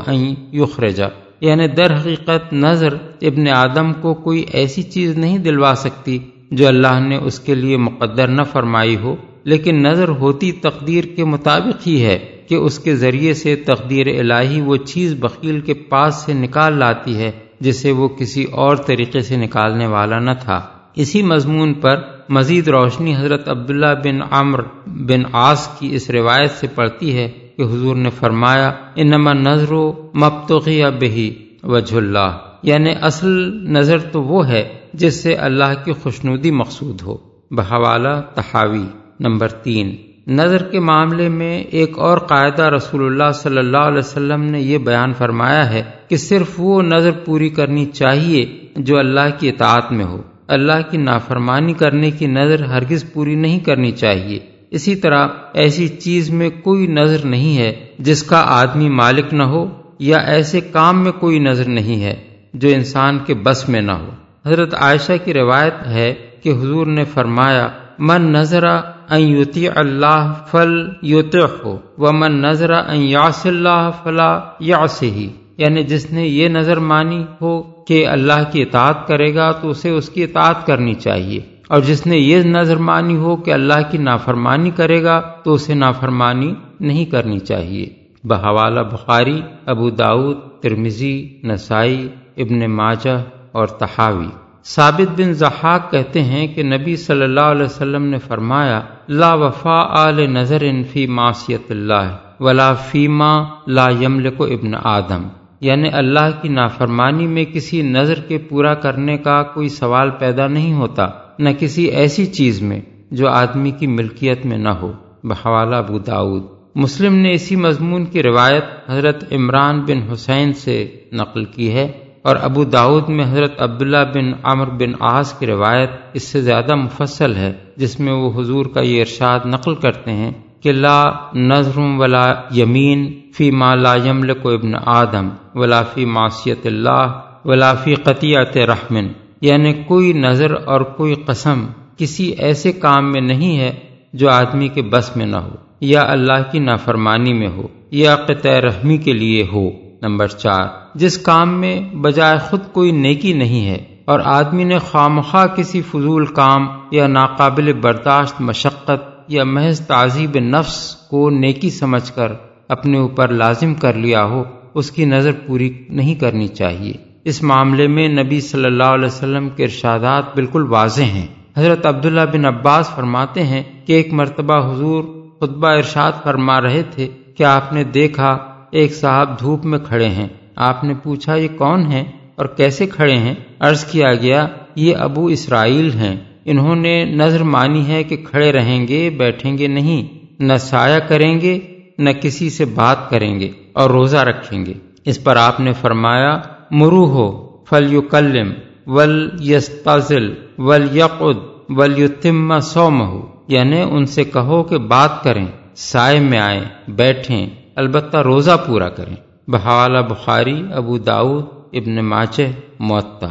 یخرجا یعنی در حقیقت نظر ابن آدم کو کوئی ایسی چیز نہیں دلوا سکتی جو اللہ نے اس کے لیے مقدر نہ فرمائی ہو۔ لیکن نظر ہوتی تقدیر کے مطابق ہی ہے کہ اس کے ذریعے سے تقدیر الہی وہ چیز بخیل کے پاس سے نکال لاتی ہے جسے وہ کسی اور طریقے سے نکالنے والا نہ تھا۔ اسی مضمون پر مزید روشنی حضرت عبداللہ بن عمر بن آس کی اس روایت سے پڑتی ہے کہ حضور نے فرمایا، انما نظر و مبتغی بہی وجہ اللہ۔ یعنی اصل نظر تو وہ ہے جس سے اللہ کی خوشنودی مقصود ہو۔ بحوالہ تحاوی۔ نمبر تین۔ نظر کے معاملے میں ایک اور قاعدہ رسول اللہ صلی اللہ علیہ وسلم نے یہ بیان فرمایا ہے کہ صرف وہ نظر پوری کرنی چاہیے جو اللہ کی اطاعت میں ہو۔ اللہ کی نافرمانی کرنے کی نظر ہرگز پوری نہیں کرنی چاہیے۔ اسی طرح ایسی چیز میں کوئی نظر نہیں ہے جس کا آدمی مالک نہ ہو یا ایسے کام میں کوئی نظر نہیں ہے جو انسان کے بس میں نہ ہو۔ حضرت عائشہ کی روایت ہے کہ حضور نے فرمایا، من نظر یوتی اللہ فل یوت ہو و من نظر یاس اللہ فلا یاس ہی یعنی جس نے یہ نظر مانی ہو کہ اللہ کی اطاعت کرے گا تو اسے اس کی اطاعت کرنی چاہیے اور جس نے یہ نظر مانی ہو کہ اللہ کی نافرمانی کرے گا تو اسے نافرمانی نہیں کرنی چاہیے بحوالہ بخاری، ابو داود ترمزی نسائی، ابن ماجہ اور تحاوی ثابت بن زحاق کہتے ہیں کہ نبی صلی اللہ علیہ وسلم نے فرمایا، لا وفا آل نظر فی معصیت اللہ، ولا فیما لا یمل کو ابن آدم۔ یعنی اللہ کی نافرمانی میں کسی نظر کے پورا کرنے کا کوئی سوال پیدا نہیں ہوتا، نہ کسی ایسی چیز میں جو آدمی کی ملکیت میں نہ ہو۔ بحوالہ ابو داود مسلم نے اسی مضمون کی روایت حضرت عمران بن حسین سے نقل کی ہے۔ اور ابو داود میں حضرت عبداللہ بن عمر بن آس کی روایت اس سے زیادہ مفصل ہے، جس میں وہ حضور کا یہ ارشاد نقل کرتے ہیں کہ لا نظر ولا یمین فی ما لا یملک ابن آدم ولا فی معصیت اللہ ولا فی قطیعت رحمن یعنی کوئی نظر اور کوئی قسم کسی ایسے کام میں نہیں ہے جو آدمی کے بس میں نہ ہو یا اللہ کی نافرمانی میں ہو یا قطع رحمی کے لیے ہو۔ نمبر چار، جس کام میں بجائے خود کوئی نیکی نہیں ہے اور آدمی نے خواہ کسی فضول کام یا ناقابل برداشت، مشقت یا محض تعذیب نفس کو نیکی سمجھ کر اپنے اوپر لازم کر لیا ہو، اس کی نظر پوری نہیں کرنی چاہیے۔ اس معاملے میں نبی صلی اللہ علیہ وسلم کے ارشادات بالکل واضح ہیں۔ حضرت عبداللہ بن عباس فرماتے ہیں کہ ایک مرتبہ حضور خطبہ ارشاد فرما رہے تھے کہ آپ نے دیکھا ایک صاحب دھوپ میں کھڑے ہیں۔ آپ نے پوچھا، یہ کون ہیں اور کیسے کھڑے ہیں؟ عرض کیا گیا، یہ ابو اسرائیل ہیں۔ انہوں نے نظر مانی ہے کہ کھڑے رہیں گے، بیٹھیں گے نہیں۔ نہ سایہ کریں گے، نہ کسی سے بات کریں گے اور روزہ رکھیں گے۔ اس پر آپ نے فرمایا، مرو ہو فل یو کلم ول یس ول یقد ول یو سوم ہو یعنی ان سے کہو کہ بات کریں، سائے میں آئیں، بیٹھیں۔ البتہ روزہ پورا کریں۔ بحوالہ بخاری، ابو داود ابن ماچہ معطا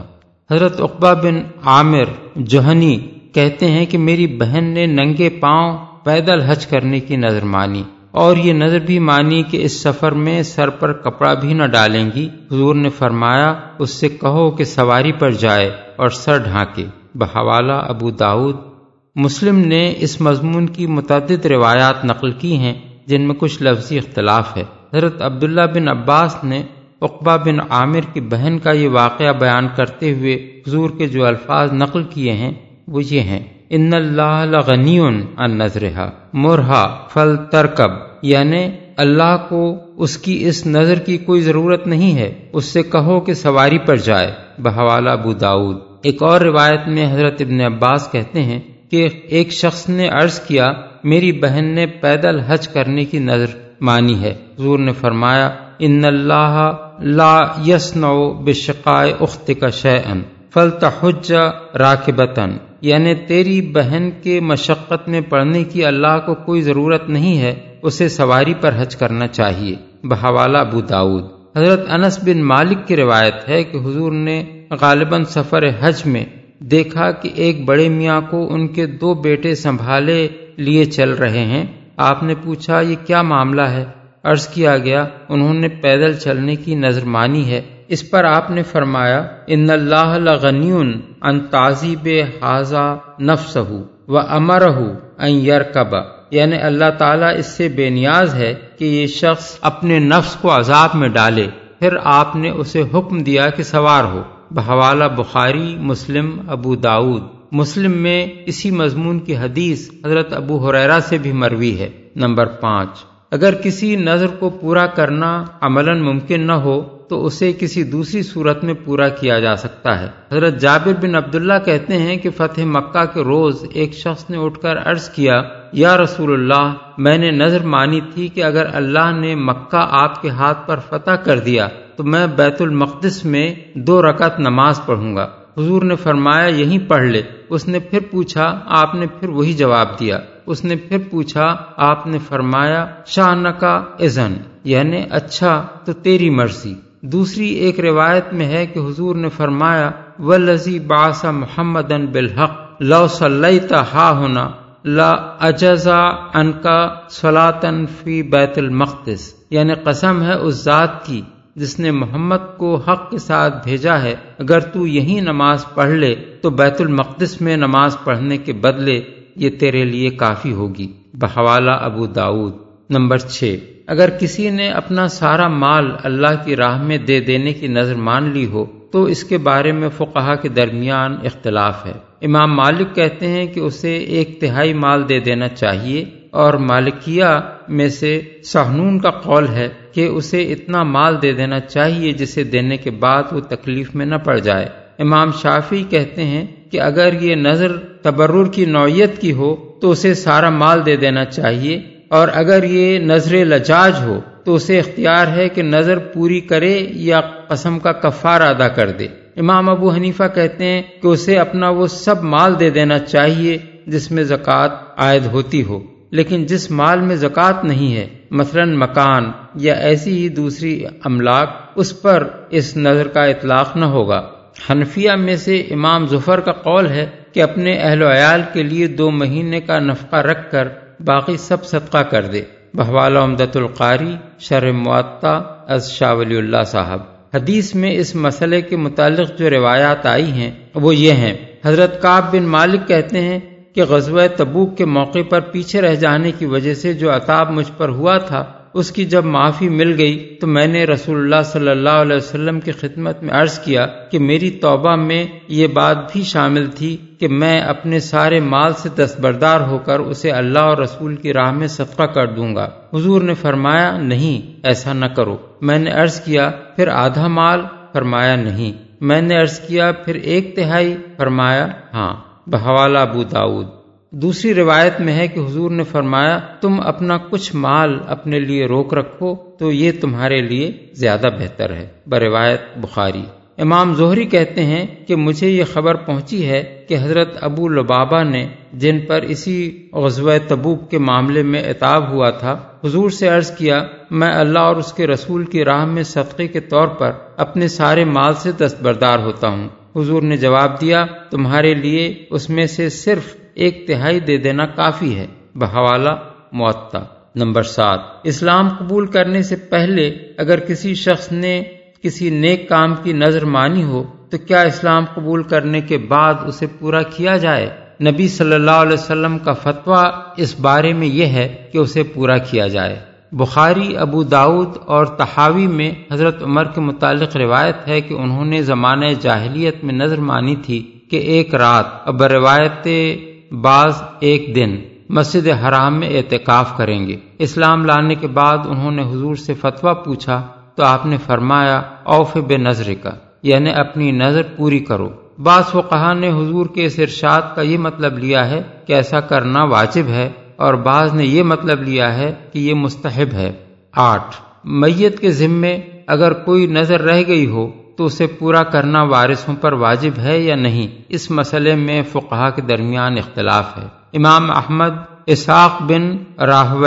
حضرت اقبا بن عامر جوہنی کہتے ہیں کہ میری بہن نے ننگے پاؤں پیدل حج کرنے کی نظر مانی اور یہ نظر بھی مانی کہ اس سفر میں سر پر کپڑا بھی نہ ڈالیں گی۔ حضور نے فرمایا، اس سے کہو کہ سواری پر جائے اور سر ڈھانکے۔ بحوالہ، ابو داود مسلم نے اس مضمون کی متعدد روایات نقل کی ہیں۔ جن میں کچھ لفظی اختلاف ہے۔ حضرت عبداللہ بن عباس نے اقبا بن عامر کی بہن کا یہ واقعہ بیان کرتے ہوئے حضور کے جو الفاظ نقل کیے ہیں وہ یہ ہیں۔ ان اللہ غنی ان نظرہ مرحا فل ترکب یعنی اللہ کو اس کی اس نظر کی کوئی ضرورت نہیں ہے، اس سے کہو کہ سواری پر جائے۔ بحوالہ ابو داود ایک اور روایت میں حضرت ابن عباس کہتے ہیں کہ ایک شخص نے عرض کیا میری بہن نے پیدل حج کرنے کی نظر مانی ہے۔ حضور نے فرمایا، ان اللہ لا یسنو بشقائے اخت کا شعن فلت حج راکبتن یعنی تیری بہن کے مشقت میں پڑھنے کی اللہ کو کوئی ضرورت نہیں ہے، اسے سواری پر حج کرنا چاہیے۔ بحوالہ ابو داود حضرت انس بن مالک کی روایت ہے کہ حضور نے غالباً سفر حج میں دیکھا کہ ایک بڑے میاں کو ان کے دو بیٹے سنبھالے لیے چل رہے ہیں۔ آپ نے پوچھا، یہ کیا معاملہ ہے؟ عرض کیا گیا، انہوں نے پیدل چلنے کی نظر مانی ہے۔ اس پر آپ نے فرمایا، ان اللہ غنی ان تازیب حاضہ نفس و امر یرکبا یعنی اللہ تعالیٰ اس سے بے نیاز ہے کہ یہ شخص اپنے نفس کو عذاب میں ڈالے۔ پھر آپ نے اسے حکم دیا کہ سوار ہو۔ بحوالہ بخاری، مسلم، ابو داود مسلم میں اسی مضمون کی حدیث حضرت ابو حریرا سے بھی مروی ہے۔ نمبر پانچ۔ اگر کسی نظر کو پورا کرنا عملاً ممکن نہ ہو، تو اسے کسی دوسری صورت میں پورا کیا جا سکتا ہے۔ حضرت جابر بن عبداللہ کہتے ہیں کہ فتح مکہ کے روز ایک شخص نے اٹھ کر عرض کیا، یا رسول اللہ، میں نے نظر مانی تھی کہ اگر اللہ نے مکہ آپ کے ہاتھ پر فتح کر دیا، تو میں بیت المقدس میں دو رکعت نماز پڑھوں گا۔ حضور نے فرمایا یہیں پڑھ لے۔ اس نے پھر پوچھا، آپ نے پھر وہی جواب دیا۔ اس نے پھر پوچھا، آپ نے فرمایا شاہ کا ازن یعنی اچھا تو تیری مرضی۔ دوسری ایک روایت میں ہے کہ حضور نے فرمایا و لذی باسا محمد ان بالحق، لو صلی ہا ہونا لا اجزا ان کا سلاطن فی بیت المقدس۔ یعنی قسم ہے اس ذات کی۔ جس نے محمد کو حق کے ساتھ بھیجا ہے، اگر تو یہی نماز پڑھ لے، تو بیت المقدس میں نماز پڑھنے کے بدلے یہ تیرے لیے کافی ہوگی۔ بحوالہ ابو داود نمبر چھ۔ اگر کسی نے اپنا سارا مال اللہ کی راہ میں دے دینے کی نظر مان لی ہو، تو اس کے بارے میں فقہا کے درمیان اختلاف ہے۔ امام مالک کہتے ہیں کہ اسے ایک تہائی مال دے دینا چاہیے اور مالکیہ میں سے سہنون کا قول ہے کہ اسے اتنا مال دے دینا چاہیے جسے دینے کے بعد وہ تکلیف میں نہ پڑ جائے۔ امام شافی کہتے ہیں کہ اگر یہ نظر تبرر کی نوعیت کی ہو تو اسے سارا مال دے دینا چاہیے، اور اگر یہ نظر لجاج ہو تو اسے اختیار ہے کہ نظر پوری کرے یا قسم کا کفار ادا کر دے۔ امام ابو حنیفہ کہتے ہیں کہ اسے اپنا وہ سب مال دے دینا چاہیے جس میں زکوٰۃ عائد ہوتی ہو۔ لیکن جس مال میں زکوٰۃ نہیں ہے، مثلا مکان یا ایسی ہی دوسری املاک، اس پر اس نظر کا اطلاق نہ ہوگا۔ حنفیہ میں سے امام ظفر کا قول ہے کہ اپنے اہل و عیال کے لیے دو مہینے کا نفقہ رکھ کر باقی سب صدقہ کر دے۔ بہوالا امدت القاری شر معطا از شاہ ولی اللہ صاحب۔ حدیث میں اس مسئلے کے متعلق جو روایات آئی ہیں، وہ یہ ہیں۔ حضرت کاب بن مالک کہتے ہیں کہ غزوہ تبوک کے موقع پر پیچھے رہ جانے کی وجہ سے جو عطاب مجھ پر ہوا تھا، اس کی جب معافی مل گئی تو میں نے رسول اللہ صلی اللہ علیہ وسلم کی خدمت میں عرض کیا کہ میری توبہ میں یہ بات بھی شامل تھی کہ میں اپنے سارے مال سے دستبردار ہو کر اسے اللہ اور رسول کی راہ میں صدقہ کر دوں گا۔ حضور نے فرمایا، نہیں، ایسا نہ کرو۔ میں نے عرض کیا، پھر آدھا مال؟ فرمایا، نہیں۔ میں نے عرض کیا، پھر ایک تہائی؟ فرمایا ہاں۔ بحوالہ ابو داود۔ دوسری روایت میں ہے کہ حضور نے فرمایا، تم اپنا کچھ مال اپنے لیے روک رکھو تو یہ تمہارے لیے زیادہ بہتر ہے۔ بروایت بخاری۔ امام زہری کہتے ہیں کہ مجھے یہ خبر پہنچی ہے کہ حضرت ابو لبابا نے جن پر اسی غزوہ تبوک کے معاملے میں اتاب ہوا تھا، حضور سے عرض کیا، میں اللہ اور اس کے رسول کی راہ میں صدقے کے طور پر اپنے سارے مال سے دستبردار ہوتا ہوں۔ حضور نے جواب دیا، تمہارے لیے اس میں سے صرف ایک تہائی دے دینا کافی ہے۔ بحوالہ، معطا۔ نمبر سات۔ اسلام قبول کرنے سے پہلے اگر کسی شخص نے کسی نیک کام کی نظر مانی ہو، تو کیا اسلام قبول کرنے کے بعد اسے پورا کیا جائے؟ نبی صلی اللہ علیہ وسلم کا فتویٰ اس بارے میں یہ ہے کہ اسے پورا کیا جائے۔ بخاری، ابو داود اور تحاوی میں حضرت عمر کے متعلق روایت ہے کہ انہوں نے زمانہ جاہلیت میں نظر مانی تھی کہ ایک رات اب روایت بعض ایک دن مسجد حرام میں اعتکاف کریں گے۔ اسلام لانے کے بعد انہوں نے حضور سے فتویٰ پوچھا تو آپ نے فرمایا، اوف بے نظر کا یعنی اپنی نظر پوری کرو۔ بعض و نے حضور کے اس ارشاد کا یہ مطلب لیا ہے کہ ایسا کرنا واجب ہے۔ اور بعض نے یہ مطلب لیا ہے کہ یہ مستحب ہے۔ آٹھ، میت کے ذمے اگر کوئی نظر رہ گئی ہو تو اسے پورا کرنا وارثوں پر واجب ہے یا نہیں؟ اس مسئلے میں فقہ کے درمیان اختلاف ہے۔ امام احمد، اسحاق بن راہو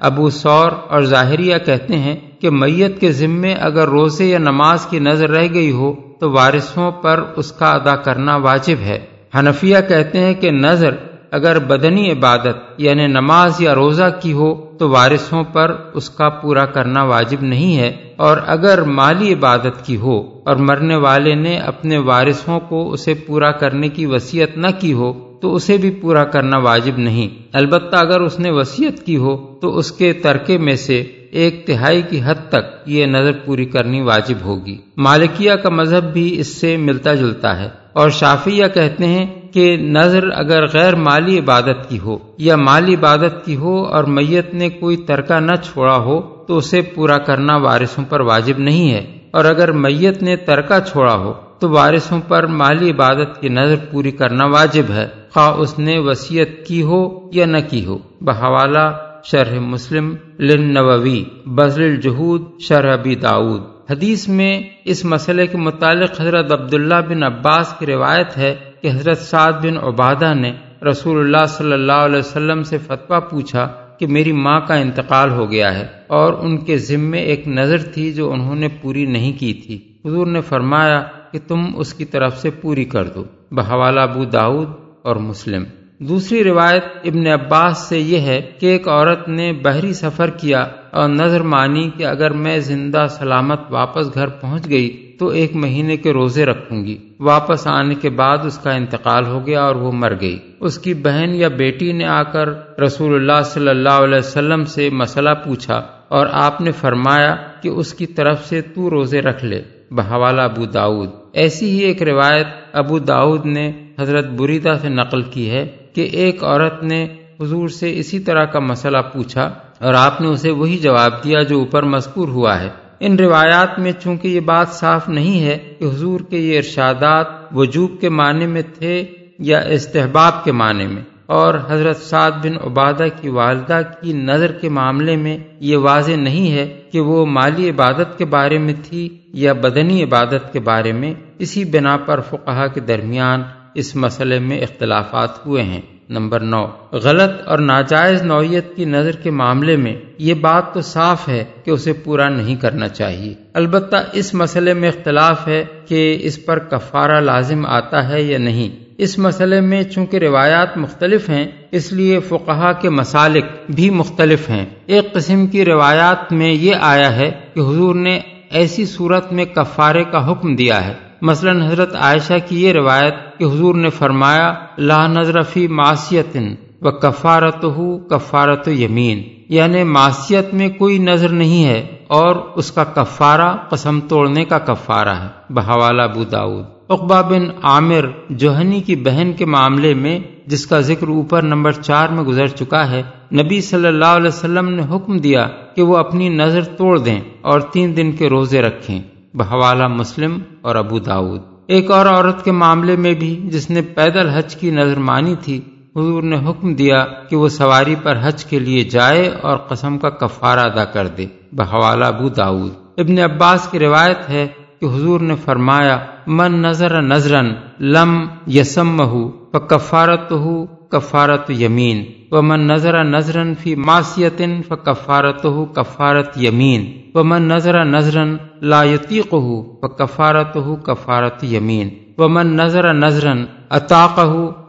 ابو سور اور ظاہریہ کہتے ہیں کہ میت کے ذمے اگر روزے یا نماز کی نظر رہ گئی ہو تو وارثوں پر اس کا ادا کرنا واجب ہے۔ حنفیہ کہتے ہیں کہ نظر اگر بدنی عبادت یعنی نماز یا روزہ کی ہو تو وارثوں پر اس کا پورا کرنا واجب نہیں ہے اور اگر مالی عبادت کی ہو اور مرنے والے نے اپنے وارثوں کو اسے پورا کرنے کی وصیت نہ کی ہو تو اسے بھی پورا کرنا واجب نہیں۔ البتہ اگر اس نے وصیت کی ہو تو اس کے ترکے میں سے ایک تہائی کی حد تک یہ نظر پوری کرنی واجب ہوگی۔ مالکیہ کا مذہب بھی اس سے ملتا جلتا ہے۔ اور شافیہ کہتے ہیں کہ نظر اگر غیر مالی عبادت کی ہو یا مالی عبادت کی ہو اور میت نے کوئی ترکہ نہ چھوڑا ہو تو اسے پورا کرنا وارثوں پر واجب نہیں ہے۔ اور اگر میت نے ترکہ چھوڑا ہو تو وارثوں پر مالی عبادت کی نظر پوری کرنا واجب ہے۔ خواہ اس نے وسیعت کی ہو یا نہ کی ہو۔ بحوالہ شرح مسلم لن نووی بزر الجہود، شرح ابی داود حدیث میں اس مسئلے کے متعلق حضرت عبداللہ بن عباس کی روایت ہے کہ حضرت سعد بن عبادہ نے رسول اللہ صلی اللہ علیہ وسلم سے فتویٰ پوچھا کہ میری ماں کا انتقال ہو گیا ہے اور ان کے ذمے ایک نظر تھی جو انہوں نے پوری نہیں کی تھی۔ حضور نے فرمایا کہ تم اس کی طرف سے پوری کر دو۔ بحوالہ ابو داود اور مسلم۔ دوسری روایت ابن عباس سے یہ ہے کہ ایک عورت نے بحری سفر کیا اور نظر مانی کہ اگر میں زندہ سلامت واپس گھر پہنچ گئی تو ایک مہینے کے روزے رکھوں گی۔ واپس آنے کے بعد اس کا انتقال ہو گیا اور وہ مر گئی۔ اس کی بہن یا بیٹی نے آ کر رسول اللہ صلی اللہ علیہ وسلم سے مسئلہ پوچھا اور آپ نے فرمایا کہ اس کی طرف سے تو روزے رکھ لے۔ بحوالہ ابو داود ایسی ہی ایک روایت ابو داود نے حضرت بریدہ سے نقل کی ہے۔ کہ ایک عورت نے حضور سے اسی طرح کا مسئلہ پوچھا اور آپ نے اسے وہی جواب دیا جو اوپر مذکور ہوا ہے۔ ان روایات میں چونکہ یہ بات صاف نہیں ہے کہ حضور کے یہ ارشادات وجوب کے معنی میں تھے یا استحباب کے معنی میں، اور حضرت سعد بن عبادہ کی والدہ کی نظر کے معاملے میں یہ واضح نہیں ہے کہ وہ مالی عبادت کے بارے میں تھی یا بدنی عبادت کے بارے میں، اسی بنا پر فقہ کے درمیان اس مسئلے میں اختلافات ہوئے ہیں۔ نمبر نو، غلط اور ناجائز نوعیت کی نظر کے معاملے میں یہ بات تو صاف ہے کہ اسے پورا نہیں کرنا چاہیے۔ البتہ اس مسئلے میں اختلاف ہے کہ اس پر کفارہ لازم آتا ہے یا نہیں۔ اس مسئلے میں چونکہ روایات مختلف ہیں، اس لیے فقہا کے مسالک بھی مختلف ہیں۔ ایک قسم کی روایات میں یہ آیا ہے کہ حضور نے ایسی صورت میں کفارے کا حکم دیا ہے۔ مثلا حضرت عائشہ کی یہ روایت کہ حضور نے فرمایا، لا نظر فی معاشیت و کفارت ہو کفارت یمین یعنی معاشیت میں کوئی نظر نہیں ہے اور اس کا کفارہ، قسم توڑنے کا کفارہ ہے۔ بحوالہ ابو داود۔ اقبا بن عامر جوہنی کی بہن کے معاملے میں، جس کا ذکر اوپر نمبر چار میں گزر چکا ہے، نبی صلی اللہ علیہ وسلم نے حکم دیا کہ وہ اپنی نظر توڑ دیں اور تین دن کے روزے رکھیں۔ بحوالہ مسلم اور ابو داود۔ ایک اور عورت کے معاملے میں بھی جس نے پیدل حج کی نظر مانی تھی، حضور نے حکم دیا کہ وہ سواری پر حج کے لیے جائے اور قسم کا کفارہ ادا کر دے۔ بحوالہ ابو داود۔ ابن عباس کی روایت ہے کہ حضور نے فرمایا، من نظر نظرن لم یسم ہو کفارت ہو کفارت یمین و من نظر نظرن فی معصیتن فکفارت ہو کفارت یمین و من نظر نظرن لا یتیق ہو فکفارت ہو کفارت یمین و من نظر نظرن اطاق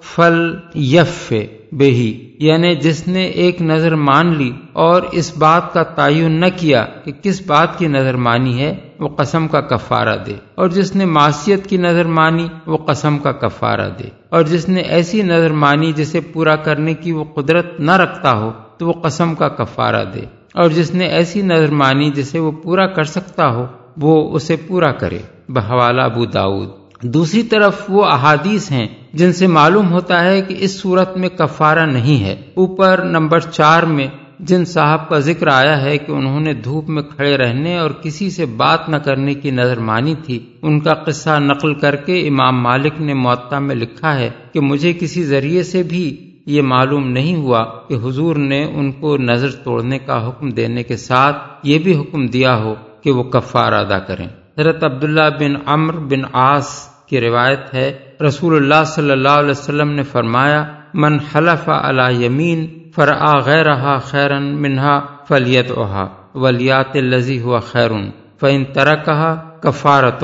فل یف بہی یعنی جس نے ایک نظر مان لی اور اس بات کا تعین نہ کیا کہ کس بات کی نظر مانی ہے، وہ قسم کا کفارہ دے۔ اور جس نے معاشیت کی نظر مانی، وہ قسم کا کفارہ دے۔ اور جس نے ایسی نظر مانی جسے پورا کرنے کی وہ قدرت نہ رکھتا ہو، تو وہ قسم کا کفارہ دے۔ اور جس نے ایسی نظر مانی جسے وہ پورا کر سکتا ہو، وہ اسے پورا کرے۔ بحوالہ ابو داود دوسری طرف وہ احادیث ہیں جن سے معلوم ہوتا ہے کہ اس صورت میں کفارہ نہیں ہے۔ اوپر نمبر چار میں جن صاحب کا ذکر آیا ہے کہ انہوں نے دھوپ میں کھڑے رہنے اور کسی سے بات نہ کرنے کی نظر مانی تھی، ان کا قصہ نقل کر کے امام مالک نے معطا میں لکھا ہے کہ مجھے کسی ذریعے سے بھی یہ معلوم نہیں ہوا کہ حضور نے ان کو نظر توڑنے کا حکم دینے کے ساتھ یہ بھی حکم دیا ہو کہ وہ کفار ادا کریں۔ حضرت عبداللہ بن امر بن آس کی روایت ہے، رسول اللہ صلی اللہ علیہ وسلم نے فرمایا، من حلف علی یمین فرآ غیر خیرن منہا فلیت اوہا ولیات لذی ہوا خیرن فن ترکہا کفارت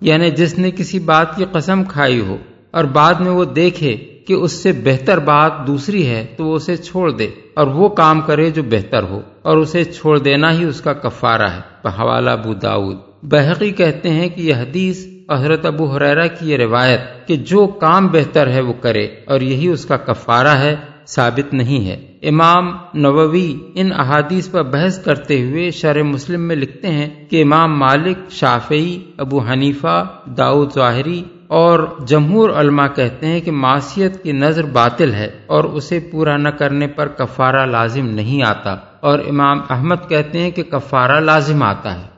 یعنی جس نے کسی بات کی قسم کھائی ہو اور بعد میں وہ دیکھے کہ اس سے بہتر بات دوسری ہے، تو وہ اسے چھوڑ دے اور وہ کام کرے جو بہتر ہو، اور اسے چھوڑ دینا ہی اس کا کفارہ ہے۔ حوالہ ابو داود۔ بحقی کہتے ہیں کہ یہ حدیث حضرت ابو حریرہ کی یہ روایت کہ جو کام بہتر ہے وہ کرے اور یہی اس کا کفارہ ہے، ثابت نہیں ہے۔ امام نووی ان احادیث پر بحث کرتے ہوئے شر مسلم میں لکھتے ہیں کہ امام مالک، شافعی، ابو حنیفہ، داؤد ظاہری اور جمہور علماء کہتے ہیں کہ معاشیت کی نظر باطل ہے اور اسے پورا نہ کرنے پر کفارہ لازم نہیں آتا اور امام احمد کہتے ہیں کہ کفارہ لازم آتا ہے۔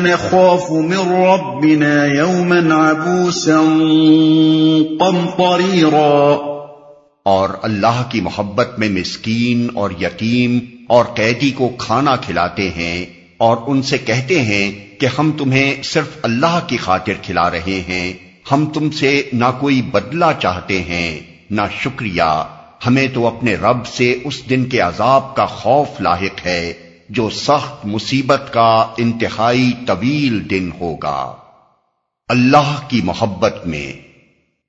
نخاف من ربنا يوما عبوسا قمطريرا اور اللہ کی محبت میں مسکین اور یتیم اور قیدی کو کھانا کھلاتے ہیں اور ان سے کہتے ہیں کہ ہم تمہیں صرف اللہ کی خاطر کھلا رہے ہیں، ہم تم سے نہ کوئی بدلہ چاہتے ہیں، نہ شکریہ، ہمیں تو اپنے رب سے اس دن کے عذاب کا خوف لاحق ہے۔ جو سخت مصیبت کا انتہائی طویل دن ہوگا۔ اللہ کی محبت میں۔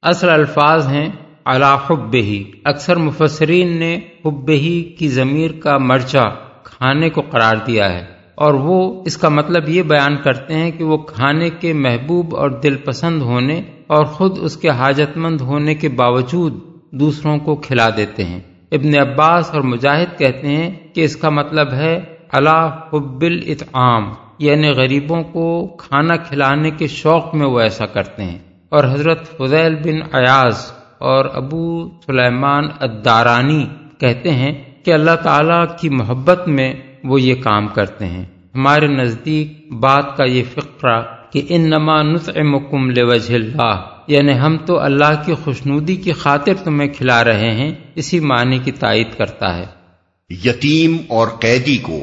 اصل الفاظ ہیں اللہ حب ہی اکثر مفسرین نے حب ہی کی ضمیر کا مرچا کھانے کو قرار دیا ہے۔ اور وہ اس کا مطلب یہ بیان کرتے ہیں کہ وہ کھانے کے محبوب اور دل پسند ہونے اور خود اس کے حاجت مند ہونے کے باوجود دوسروں کو کھلا دیتے ہیں۔ ابن عباس اور مجاہد کہتے ہیں کہ اس کا مطلب ہے اللہ حب الاطعام یعنی غریبوں کو کھانا کھلانے کے شوق میں وہ ایسا کرتے ہیں۔ اور حضرت فضیل بن ایاز اور ابو سلیمان الدارانی کہتے ہیں کہ اللہ تعالی کی محبت میں وہ یہ کام کرتے ہیں۔ ہمارے نزدیک بات کا یہ فقرہ کہ ان نما نطعمکم لوجہ اللہ یعنی ہم تو اللہ کی خوشنودی کی خاطر تمہیں کھلا رہے ہیں، اسی معنی کی تائید کرتا ہے۔ یتیم اور قیدی کو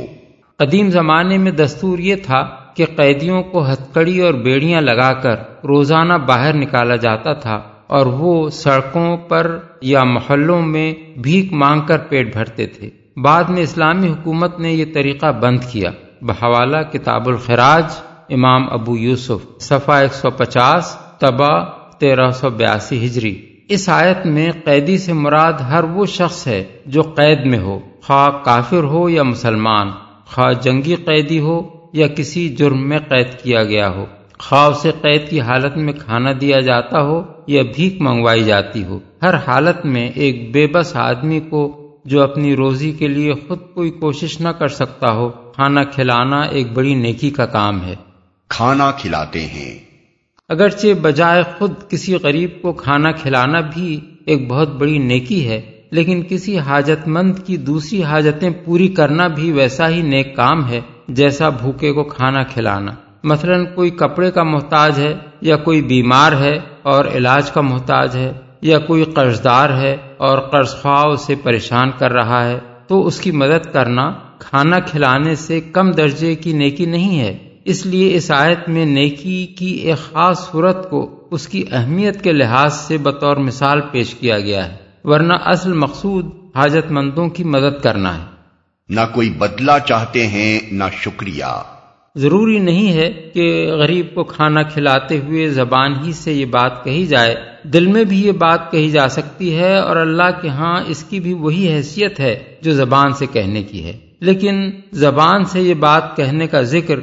قدیم زمانے میں دستور یہ تھا کہ قیدیوں کو ہتکڑی اور بیڑیاں لگا کر روزانہ باہر نکالا جاتا تھا اور وہ سڑکوں پر یا محلوں میں بھیک مانگ کر پیٹ بھرتے تھے۔ بعد میں اسلامی حکومت نے یہ طریقہ بند کیا۔ بحوالہ کتاب الخراج، امام ابو یوسف، صفحہ ایک سو پچاس، تبا تیرہ سو بیاسی ہجری۔ اس آیت میں قیدی سے مراد ہر وہ شخص ہے جو قید میں ہو، خواہ کافر ہو یا مسلمان۔ خواہ جنگی قیدی ہو یا کسی جرم میں قید کیا گیا ہو خواہ اسے قید کی حالت میں کھانا دیا جاتا ہو یا بھیک منگوائی جاتی ہو۔ ہر حالت میں ایک بے بس آدمی کو جو اپنی روزی کے لیے خود کوئی کوشش نہ کر سکتا ہو کھانا کھلانا ایک بڑی نیکی کا کام ہے۔ کھانا کھلاتے ہیں۔ اگرچہ بجائے خود کسی غریب کو کھانا کھلانا بھی ایک بہت بڑی نیکی ہے لیکن کسی حاجت مند کی دوسری حاجتیں پوری کرنا بھی ویسا ہی نیک کام ہے، جیسا بھوکے کو کھانا کھلانا۔ مثلا کوئی کپڑے کا محتاج ہے یا کوئی بیمار ہے اور علاج کا محتاج ہے یا کوئی قرض دار ہے اور قرض خواہ اسے پریشان کر رہا ہے، تو اس کی مدد کرنا کھانا کھلانے سے کم درجے کی نیکی نہیں ہے۔ اس لیے اس آیت میں نیکی کی ایک خاص صورت کو اس کی اہمیت کے لحاظ سے بطور مثال پیش کیا گیا ہے۔ ورنہ اصل مقصود حاجت مندوں کی مدد کرنا ہے۔ نہ کوئی بدلہ چاہتے ہیں نہ شکریہ۔ ضروری نہیں ہے کہ غریب کو کھانا کھلاتے ہوئے زبان ہی سے یہ بات کہی جائے۔ دل میں بھی یہ بات کہی جا سکتی ہے اور اللہ کے ہاں اس کی بھی وہی حیثیت ہے جو زبان سے کہنے کی ہے۔ لیکن زبان سے یہ بات کہنے کا ذکر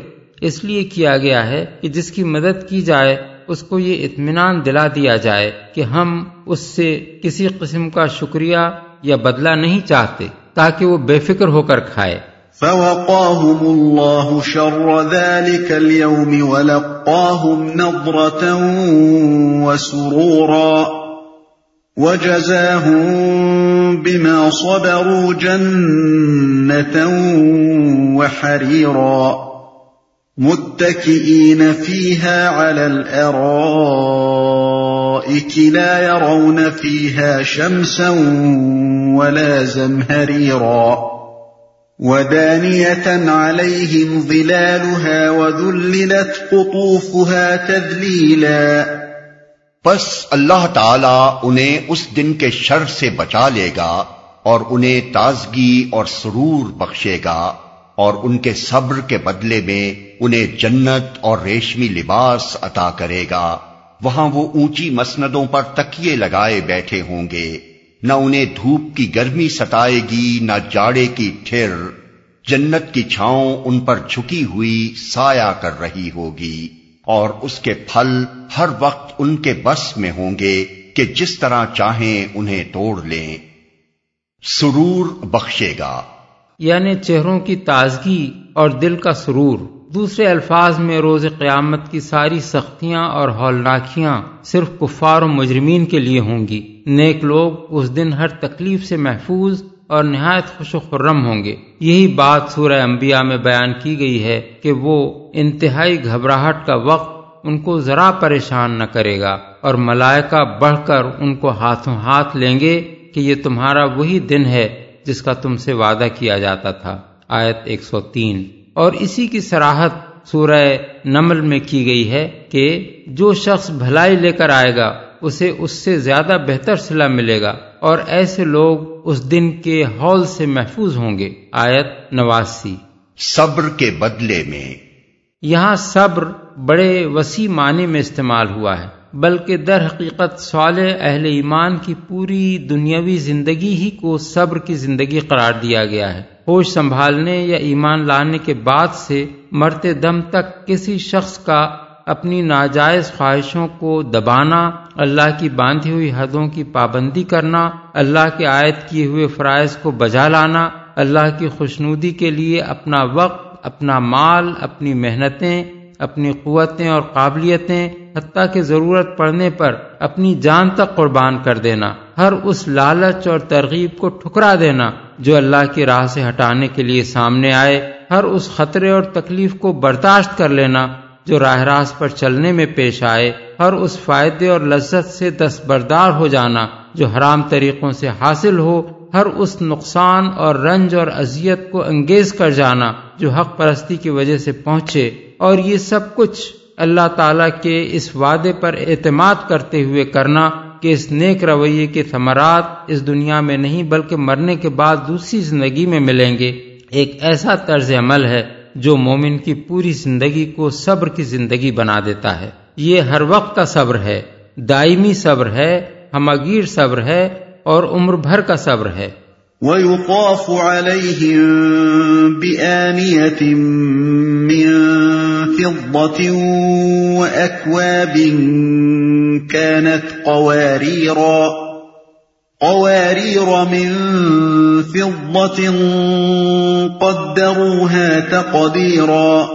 اس لیے کیا گیا ہے کہ جس کی مدد کی جائے اس کو یہ اطمینان دلا دیا جائے کہ ہم اس سے کسی قسم کا شکریہ یا بدلہ نہیں چاہتے تاکہ وہ بے فکر ہو کر کھائے۔ فوقاهم الله شر ذلك اليوم ولقاهم نضرة وسرورا وجزاهم بما صبروا جنة وحريرا متكئين فيها على الأرائك لا يرون فيها شمسا ولا زمهريرا ودانية عليهم ظلالها وذللت قطوفها تذليلا پس اللہ تعالی انہیں اس دن کے شر سے بچا لے گا اور انہیں تازگی اور سرور بخشے گا اور ان کے صبر کے بدلے میں انہیں جنت اور ریشمی لباس عطا کرے گا۔ وہاں وہ اونچی مسندوں پر تکیے لگائے بیٹھے ہوں گے۔ نہ انہیں دھوپ کی گرمی ستائے گی، نہ جاڑے کی ٹھر۔ جنت کی چھاؤں ان پر جھکی ہوئی سایہ کر رہی ہوگی۔ اور اس کے پھل ہر وقت ان کے بس میں ہوں گے کہ جس طرح چاہیں انہیں توڑ لیں۔ سرور بخشے گا۔ یعنی چہروں کی تازگی اور دل کا سرور۔ دوسرے الفاظ میں روز قیامت کی ساری سختیاں اور ہولناکیاں صرف کفار و مجرمین کے لیے ہوں گی۔ نیک لوگ اس دن ہر تکلیف سے محفوظ اور نہایت خوش و خرم ہوں گے۔ یہی بات سورہ انبیاء میں بیان کی گئی ہے کہ وہ انتہائی گھبراہٹ کا وقت ان کو ذرا پریشان نہ کرے گا اور ملائکہ بڑھ کر ان کو ہاتھوں ہاتھ لیں گے کہ یہ تمہارا وہی دن ہے جس کا تم سے وعدہ کیا جاتا تھا۔ آیت 103 اور اسی کی سراحت سورہ نمل میں کی گئی ہے کہ جو شخص بھلائی لے کر آئے گا اسے اس سے زیادہ بہتر صلح ملے گا اور ایسے لوگ اس دن کے ہال سے محفوظ ہوں گے۔ آیت نواسی۔ صبر کے بدلے میں۔ یہاں صبر بڑے وسیع معنی میں استعمال ہوا ہے بلکہ در حقیقت صالح اہل ایمان کی پوری دنیاوی زندگی ہی کو صبر کی زندگی قرار دیا گیا ہے۔ ہوش سنبھالنے یا ایمان لانے کے بعد سے مرتے دم تک کسی شخص کا اپنی ناجائز خواہشوں کو دبانا، اللہ کی باندھی ہوئی حدوں کی پابندی کرنا، اللہ کے عائد کیے ہوئے فرائض کو بجا لانا، اللہ کی خوشنودی کے لیے اپنا وقت، اپنا مال، اپنی محنتیں اپنی قوتیں اور قابلیتیں، حتیٰ کہ ضرورت پڑنے پر اپنی جان تک قربان کر دینا، ہر اس لالچ اور ترغیب کو ٹھکرا دینا جو اللہ کی راہ سے ہٹانے کے لیے سامنے آئے، ہر اس خطرے اور تکلیف کو برداشت کر لینا جو راہ راست پر چلنے میں پیش آئے، ہر اس فائدے اور لذت سے دستبردار ہو جانا جو حرام طریقوں سے حاصل ہو، ہر اس نقصان اور رنج اور اذیت کو انگیز کر جانا جو حق پرستی کی وجہ سے پہنچے۔ اور یہ سب کچھ اللہ تعالیٰ کے اس وعدے پر اعتماد کرتے ہوئے کرنا کہ اس نیک رویے کے ثمرات اس دنیا میں نہیں بلکہ مرنے کے بعد دوسری زندگی میں ملیں گے۔ ایک ایسا طرز عمل ہے جو مومن کی پوری زندگی کو صبر کی زندگی بنا دیتا ہے۔ یہ ہر وقت کا صبر ہے، دائمی صبر ہے، ہمگیر صبر ہے اور عمر بھر کا صبر ہے۔ وَيُطَافُ عَلَيْهِم بِآنِيَةٍ مِّن فِضَّةٍ وَأَكْوَابٍ كَانَتْ قَوَارِيرَا قَوَارِيرَ مِن فِضَّةٍ قَدَّرُوهَا تَقْدِيرًا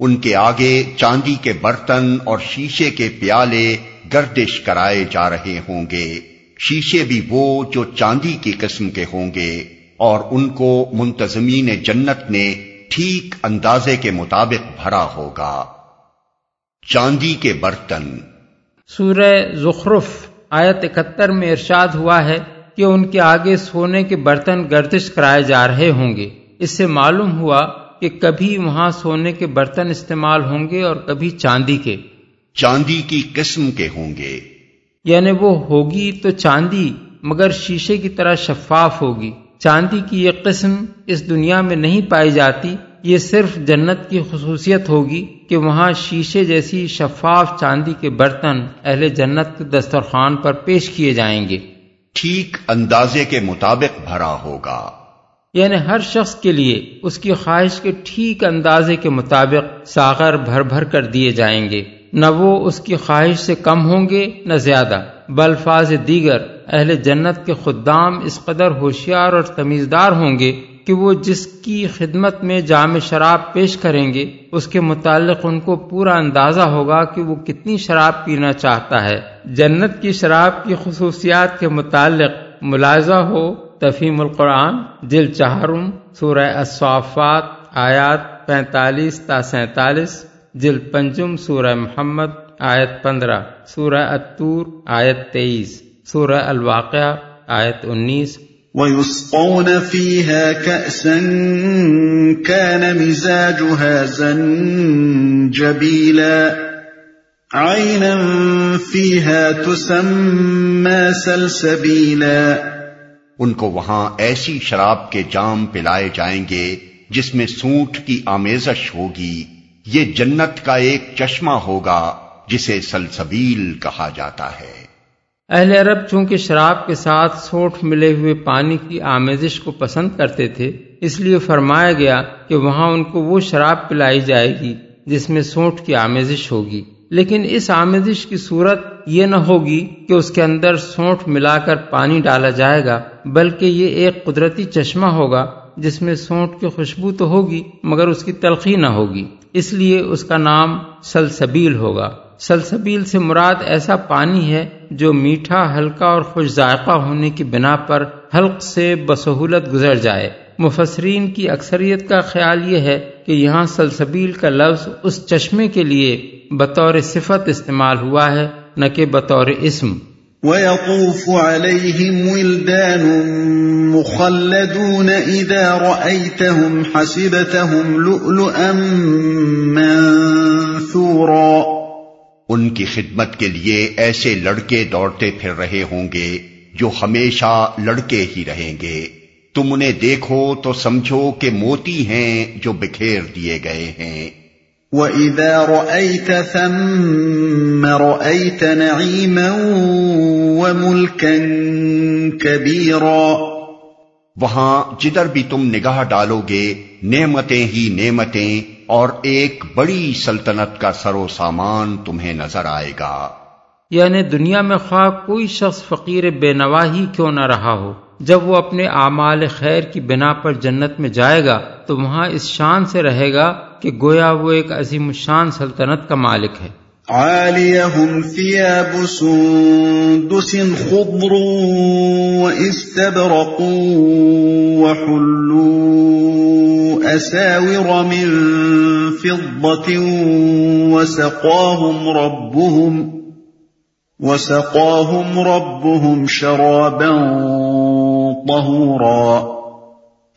ان کے آگے چاندی کے برتن اور شیشے کے پیالے گردش کرائے جا رہے ہوں گے۔ شیشے بھی وہ جو چاندی کی قسم کے ہوں گے اور ان کو منتظمین جنت نے ٹھیک اندازے کے مطابق بھرا ہوگا۔ چاندی کے برتن۔ سورہ زخرف آیت اکہتر میں ارشاد ہوا ہے کہ ان کے آگے سونے کے برتن گردش کرائے جا رہے ہوں گے۔ اس سے معلوم ہوا کہ کبھی وہاں سونے کے برتن استعمال ہوں گے اور کبھی چاندی کے۔ چاندی کی قسم کے ہوں گے۔ یعنی وہ ہوگی تو چاندی مگر شیشے کی طرح شفاف ہوگی۔ چاندی کی یہ قسم اس دنیا میں نہیں پائی جاتی یہ صرف جنت کی خصوصیت ہوگی کہ وہاں شیشے جیسی شفاف چاندی کے برتن اہل جنت کے دسترخوان پر پیش کیے جائیں گے۔ ٹھیک اندازے کے مطابق بھرا ہوگا۔ یعنی ہر شخص کے لیے اس کی خواہش کے ٹھیک اندازے کے مطابق ساغر بھر بھر کر دیے جائیں گے۔ نہ وہ اس کی خواہش سے کم ہوں گے نہ زیادہ بلفاظ دیگر اہل جنت کے خدام اس قدر ہوشیار اور تمیزدار ہوں گے کہ وہ جس کی خدمت میں جامع شراب پیش کریں گے، اس کے متعلق ان کو پورا اندازہ ہوگا کہ وہ کتنی شراب پینا چاہتا ہے۔ جنت کی شراب کی خصوصیات کے متعلق ملاحظہ ہو۔ تفہیم القرآن دل چہارم، سورہ الصافات، آیات پینتالیس تا سینتالیس۔ جل پنجم سورہ محمد آیت پندرہ سورہ اتور آیت تیئیس سورہ الواقعہ آیت انیس۔ وَيُسْقَوْنَ فِيهَا كَأْسًا كَانَ مِزَاجُهَا زَنْجَبِيلًا۔ عَيْنًا فِيهَا تُسَمَّى سَلْسَبِيلًا۔ ان کو وہاں ایسی شراب کے جام پلائے جائیں گے جس میں سونٹ کی آمیزش ہوگی۔ یہ جنت کا ایک چشمہ ہوگا جسے سلسبیل کہا جاتا ہے۔ اہل عرب چونکہ شراب کے ساتھ سوٹ ملے ہوئے پانی کی آمیزش کو پسند کرتے تھے، اس لیے فرمایا گیا کہ وہاں ان کو وہ شراب پلائی جائے گی جس میں سونٹ کی آمیزش ہوگی۔ لیکن اس آمیزش کی صورت یہ نہ ہوگی کہ اس کے اندر سونٹ ملا کر پانی ڈالا جائے گا، بلکہ یہ ایک قدرتی چشمہ ہوگا جس میں سونٹ کی خوشبو تو ہوگی، مگر اس کی تلخی نہ ہوگی۔ اس لیے اس کا نام سلسبیل ہوگا۔ سلسبیل سے مراد ایسا پانی ہے جو میٹھا، ہلکا اور خوش ذائقہ ہونے کی بنا پر حلق سے بسہولت گزر جائے۔ مفسرین کی اکثریت کا خیال یہ ہے کہ یہاں سلسبیل کا لفظ اس چشمے کے لیے بطور صفت استعمال ہوا ہے، نہ کہ بطور اسم۔ وَيَطُوفُ عَلَيْهِمْ وِلْدَانٌ مُخَلَّدُونَ إِذَا رَأَيْتَهُمْ حَسِبَتَهُمْ لُؤْلُؤًا مَنثُورًا ان کی خدمت کے لیے ایسے لڑکے دوڑتے پھر رہے ہوں گے جو ہمیشہ لڑکے ہی رہیں گے۔ تم انہیں دیکھو تو سمجھو کہ موتی ہیں جو بکھیر دیے گئے ہیں۔ وَإِذَا رَأَيْتَ ثَمَّ رَأَيْتَ نَعِيمًا وَمُلْكًا كَبِيرًا وہاں جدھر بھی تم نگاہ ڈالو گے نعمتیں ہی نعمتیں اور ایک بڑی سلطنت کا سر و سامان تمہیں نظر آئے گا۔ یعنی دنیا میں خواہ کوئی شخص فقیر بے نواہی کیوں نہ رہا ہو۔ جب وہ اپنے اعمال خیر کی بنا پر جنت میں جائے گا، تو وہاں اس شان سے رہے گا کہ گویا وہ ایک عظیم الشان سلطنت کا مالک ہے۔ عاليهم ثياب سندس خضر واستبرق وحلوا أساور من فضة وسقاهم ربهم وسقاهم ربهم شرابا طهورا.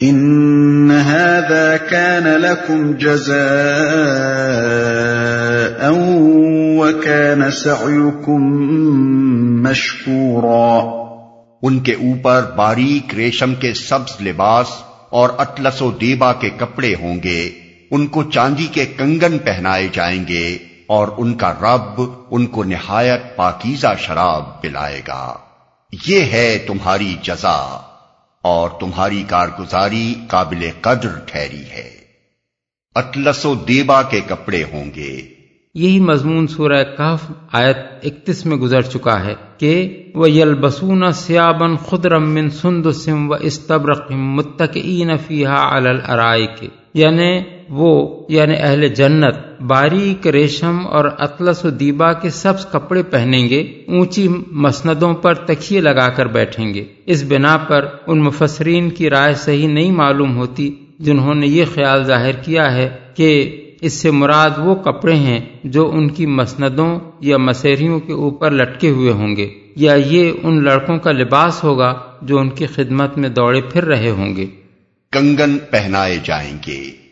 ان هذا كان لكم جزاء وكان سعيكم مشكورا. ان کے اوپر باریک ریشم کے سبز لباس اور اطلس و دیبا کے کپڑے ہوں گے۔ ان کو چاندی کے کنگن پہنائے جائیں گے اور ان کا رب ان کو نہایت پاکیزہ شراب پلائے گا۔ یہ ہے تمہاری جزا۔ اور تمہاری کارگزاری قابل قدر ٹھہری ہے۔ اطلس و دیبا کے کپڑے ہوں گے۔ یہی مضمون سورہ کہف آیت اکتیس میں گزر چکا ہے کہ وہ یل بسون سیابن خدرم من سند سم و استبرقم متقین فیحا الرائے کے یعنی وہ یعنی اہل جنت، باریک ریشم اور اطلس و دیبا کے سب کپڑے پہنیں گے، اونچی مسندوں پر تکیے لگا کر بیٹھیں گے۔ اس بنا پر ان مفسرین کی رائے صحیح نہیں معلوم ہوتی، جنہوں نے یہ خیال ظاہر کیا ہے کہ اس سے مراد وہ کپڑے ہیں جو ان کی مسندوں یا مسیریوں کے اوپر لٹکے ہوئے ہوں گے، یا یہ ان لڑکوں کا لباس ہوگا جو ان کی خدمت میں دوڑے پھر رہے ہوں گے۔ کنگن پہنائے جائیں گے۔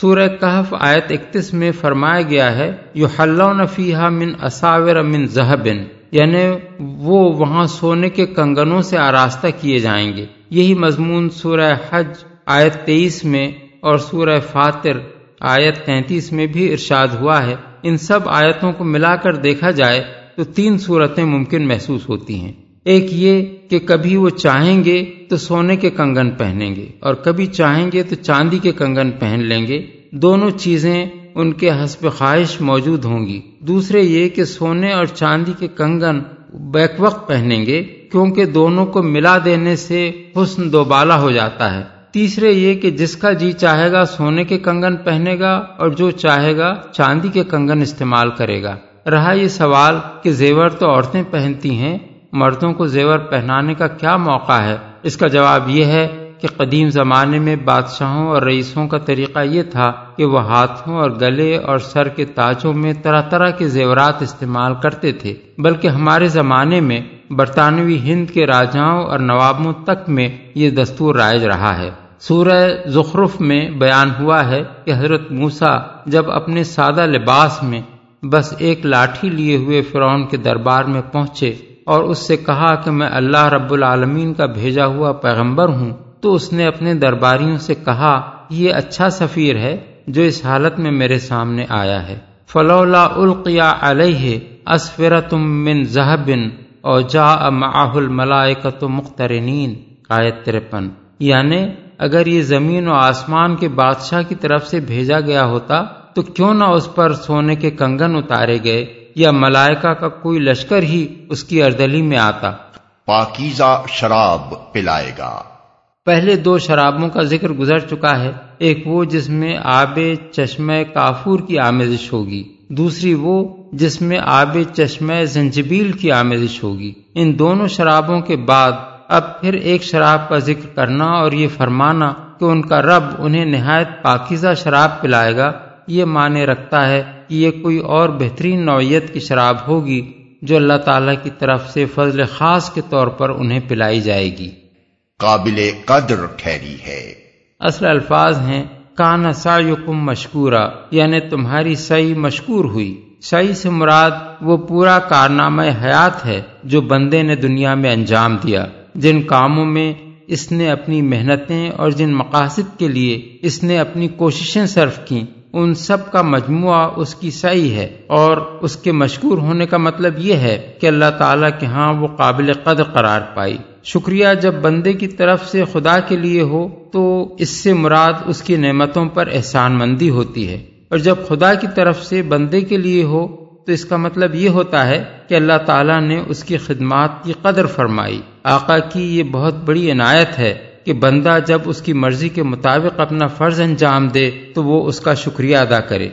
سورہ کہف آیت اکتیس میں فرمایا گیا ہے یو نفیحہ من اصاور من زہبن یعنی وہ وہاں سونے کے کنگنوں سے آراستہ کیے جائیں گے۔ یہی مضمون سورہ حج آیت تیئیس میں اور سورہ فاتر آیت تینتیس میں بھی ارشاد ہوا ہے۔ ان سب آیتوں کو ملا کر دیکھا جائے تو تین صورتیں ممکن محسوس ہوتی ہیں۔ ایک یہ کہ کبھی وہ چاہیں گے تو سونے کے کنگن پہنیں گے اور کبھی چاہیں گے تو چاندی کے کنگن پہن لیں گے۔ دونوں چیزیں ان کے حسب خواہش موجود ہوں گی۔ دوسرے یہ کہ سونے اور چاندی کے کنگن بیک وقت پہنیں گے کیونکہ دونوں کو ملا دینے سے حسن دوبالا ہو جاتا ہے۔ تیسرے یہ کہ جس کا جی چاہے گا سونے کے کنگن پہنے گا اور جو چاہے گا چاندی کے کنگن استعمال کرے گا۔ رہا یہ سوال کہ زیور تو عورتیں پہنتی ہیں، مردوں کو زیور پہنانے کا کیا موقع ہے؟ اس کا جواب یہ ہے کہ قدیم زمانے میں بادشاہوں اور رئیسوں کا طریقہ یہ تھا کہ وہ ہاتھوں اور گلے اور سر کے تاجوں میں طرح طرح کے زیورات استعمال کرتے تھے، بلکہ ہمارے زمانے میں برطانوی ہند کے راجاؤں اور نوابوں تک میں یہ دستور رائج رہا ہے۔ سورہ زخرف میں بیان ہوا ہے کہ حضرت موسا جب اپنے سادہ لباس میں بس ایک لاٹھی لیے ہوئے فرعون کے دربار میں پہنچے اور اس سے کہا کہ میں اللہ رب العالمین کا بھیجا ہوا پیغمبر ہوں، تو اس نے اپنے درباریوں سے کہا، یہ اچھا سفیر ہے جو اس حالت میں میرے سامنے آیا ہے۔ فلولا القیا علیہ اسفرتم من زہبن اور جا معاہل ملائکت مخترنین آیت ترپن۔ یعنی اگر یہ زمین و آسمان کے بادشاہ کی طرف سے بھیجا گیا ہوتا، تو کیوں نہ اس پر سونے کے کنگن اتارے گئے؟ یا ملائکہ کا کوئی لشکر ہی اس کی اردلی میں آتا۔ پاکیزہ شراب پلائے گا۔ پہلے دو شرابوں کا ذکر گزر چکا ہے ایک وہ جس میں آب چشمہ کافور کی آمیزش ہوگی دوسری وہ جس میں آب چشمہ زنجبیل کی آمیزش ہوگی۔ ان دونوں شرابوں کے بعد اب پھر ایک شراب کا ذکر کرنا اور یہ فرمانا کہ ان کا رب انہیں نہایت پاکیزہ شراب پلائے گا۔ یہ معنی رکھتا ہے کہ یہ کوئی اور بہترین نوعیت کی شراب ہوگی جو اللہ تعالی کی طرف سے فضل خاص کے طور پر انہیں پلائی جائے گی۔ قابل قدر ٹھہری ہے۔ اصل الفاظ ہیں کان سایکم مشکورہ یعنی تمہاری سعی مشکور ہوئی۔ سعی سے مراد وہ پورا کارنامہ حیات ہے جو بندے نے دنیا میں انجام دیا جن کاموں میں اس نے اپنی محنتیں اور جن مقاصد کے لیے اس نے اپنی کوششیں صرف کی ان سب کا مجموعہ اس کی صحیح ہے اور اس کے مشکور ہونے کا مطلب یہ ہے کہ اللہ تعالیٰ کے ہاں وہ قابل قدر قرار پائی۔ شکریہ جب بندے کی طرف سے خدا کے لیے ہو تو اس سے مراد اس کی نعمتوں پر احسان مندی ہوتی ہے۔ اور جب خدا کی طرف سے بندے کے لیے ہو تو اس کا مطلب یہ ہوتا ہے کہ اللہ تعالیٰ نے اس کی خدمات کی قدر فرمائی۔ آقا کی یہ بہت بڑی عنایت ہے۔ کہ بندہ جب اس کی مرضی کے مطابق اپنا فرض انجام دے تو وہ اس کا شکریہ ادا کرے۔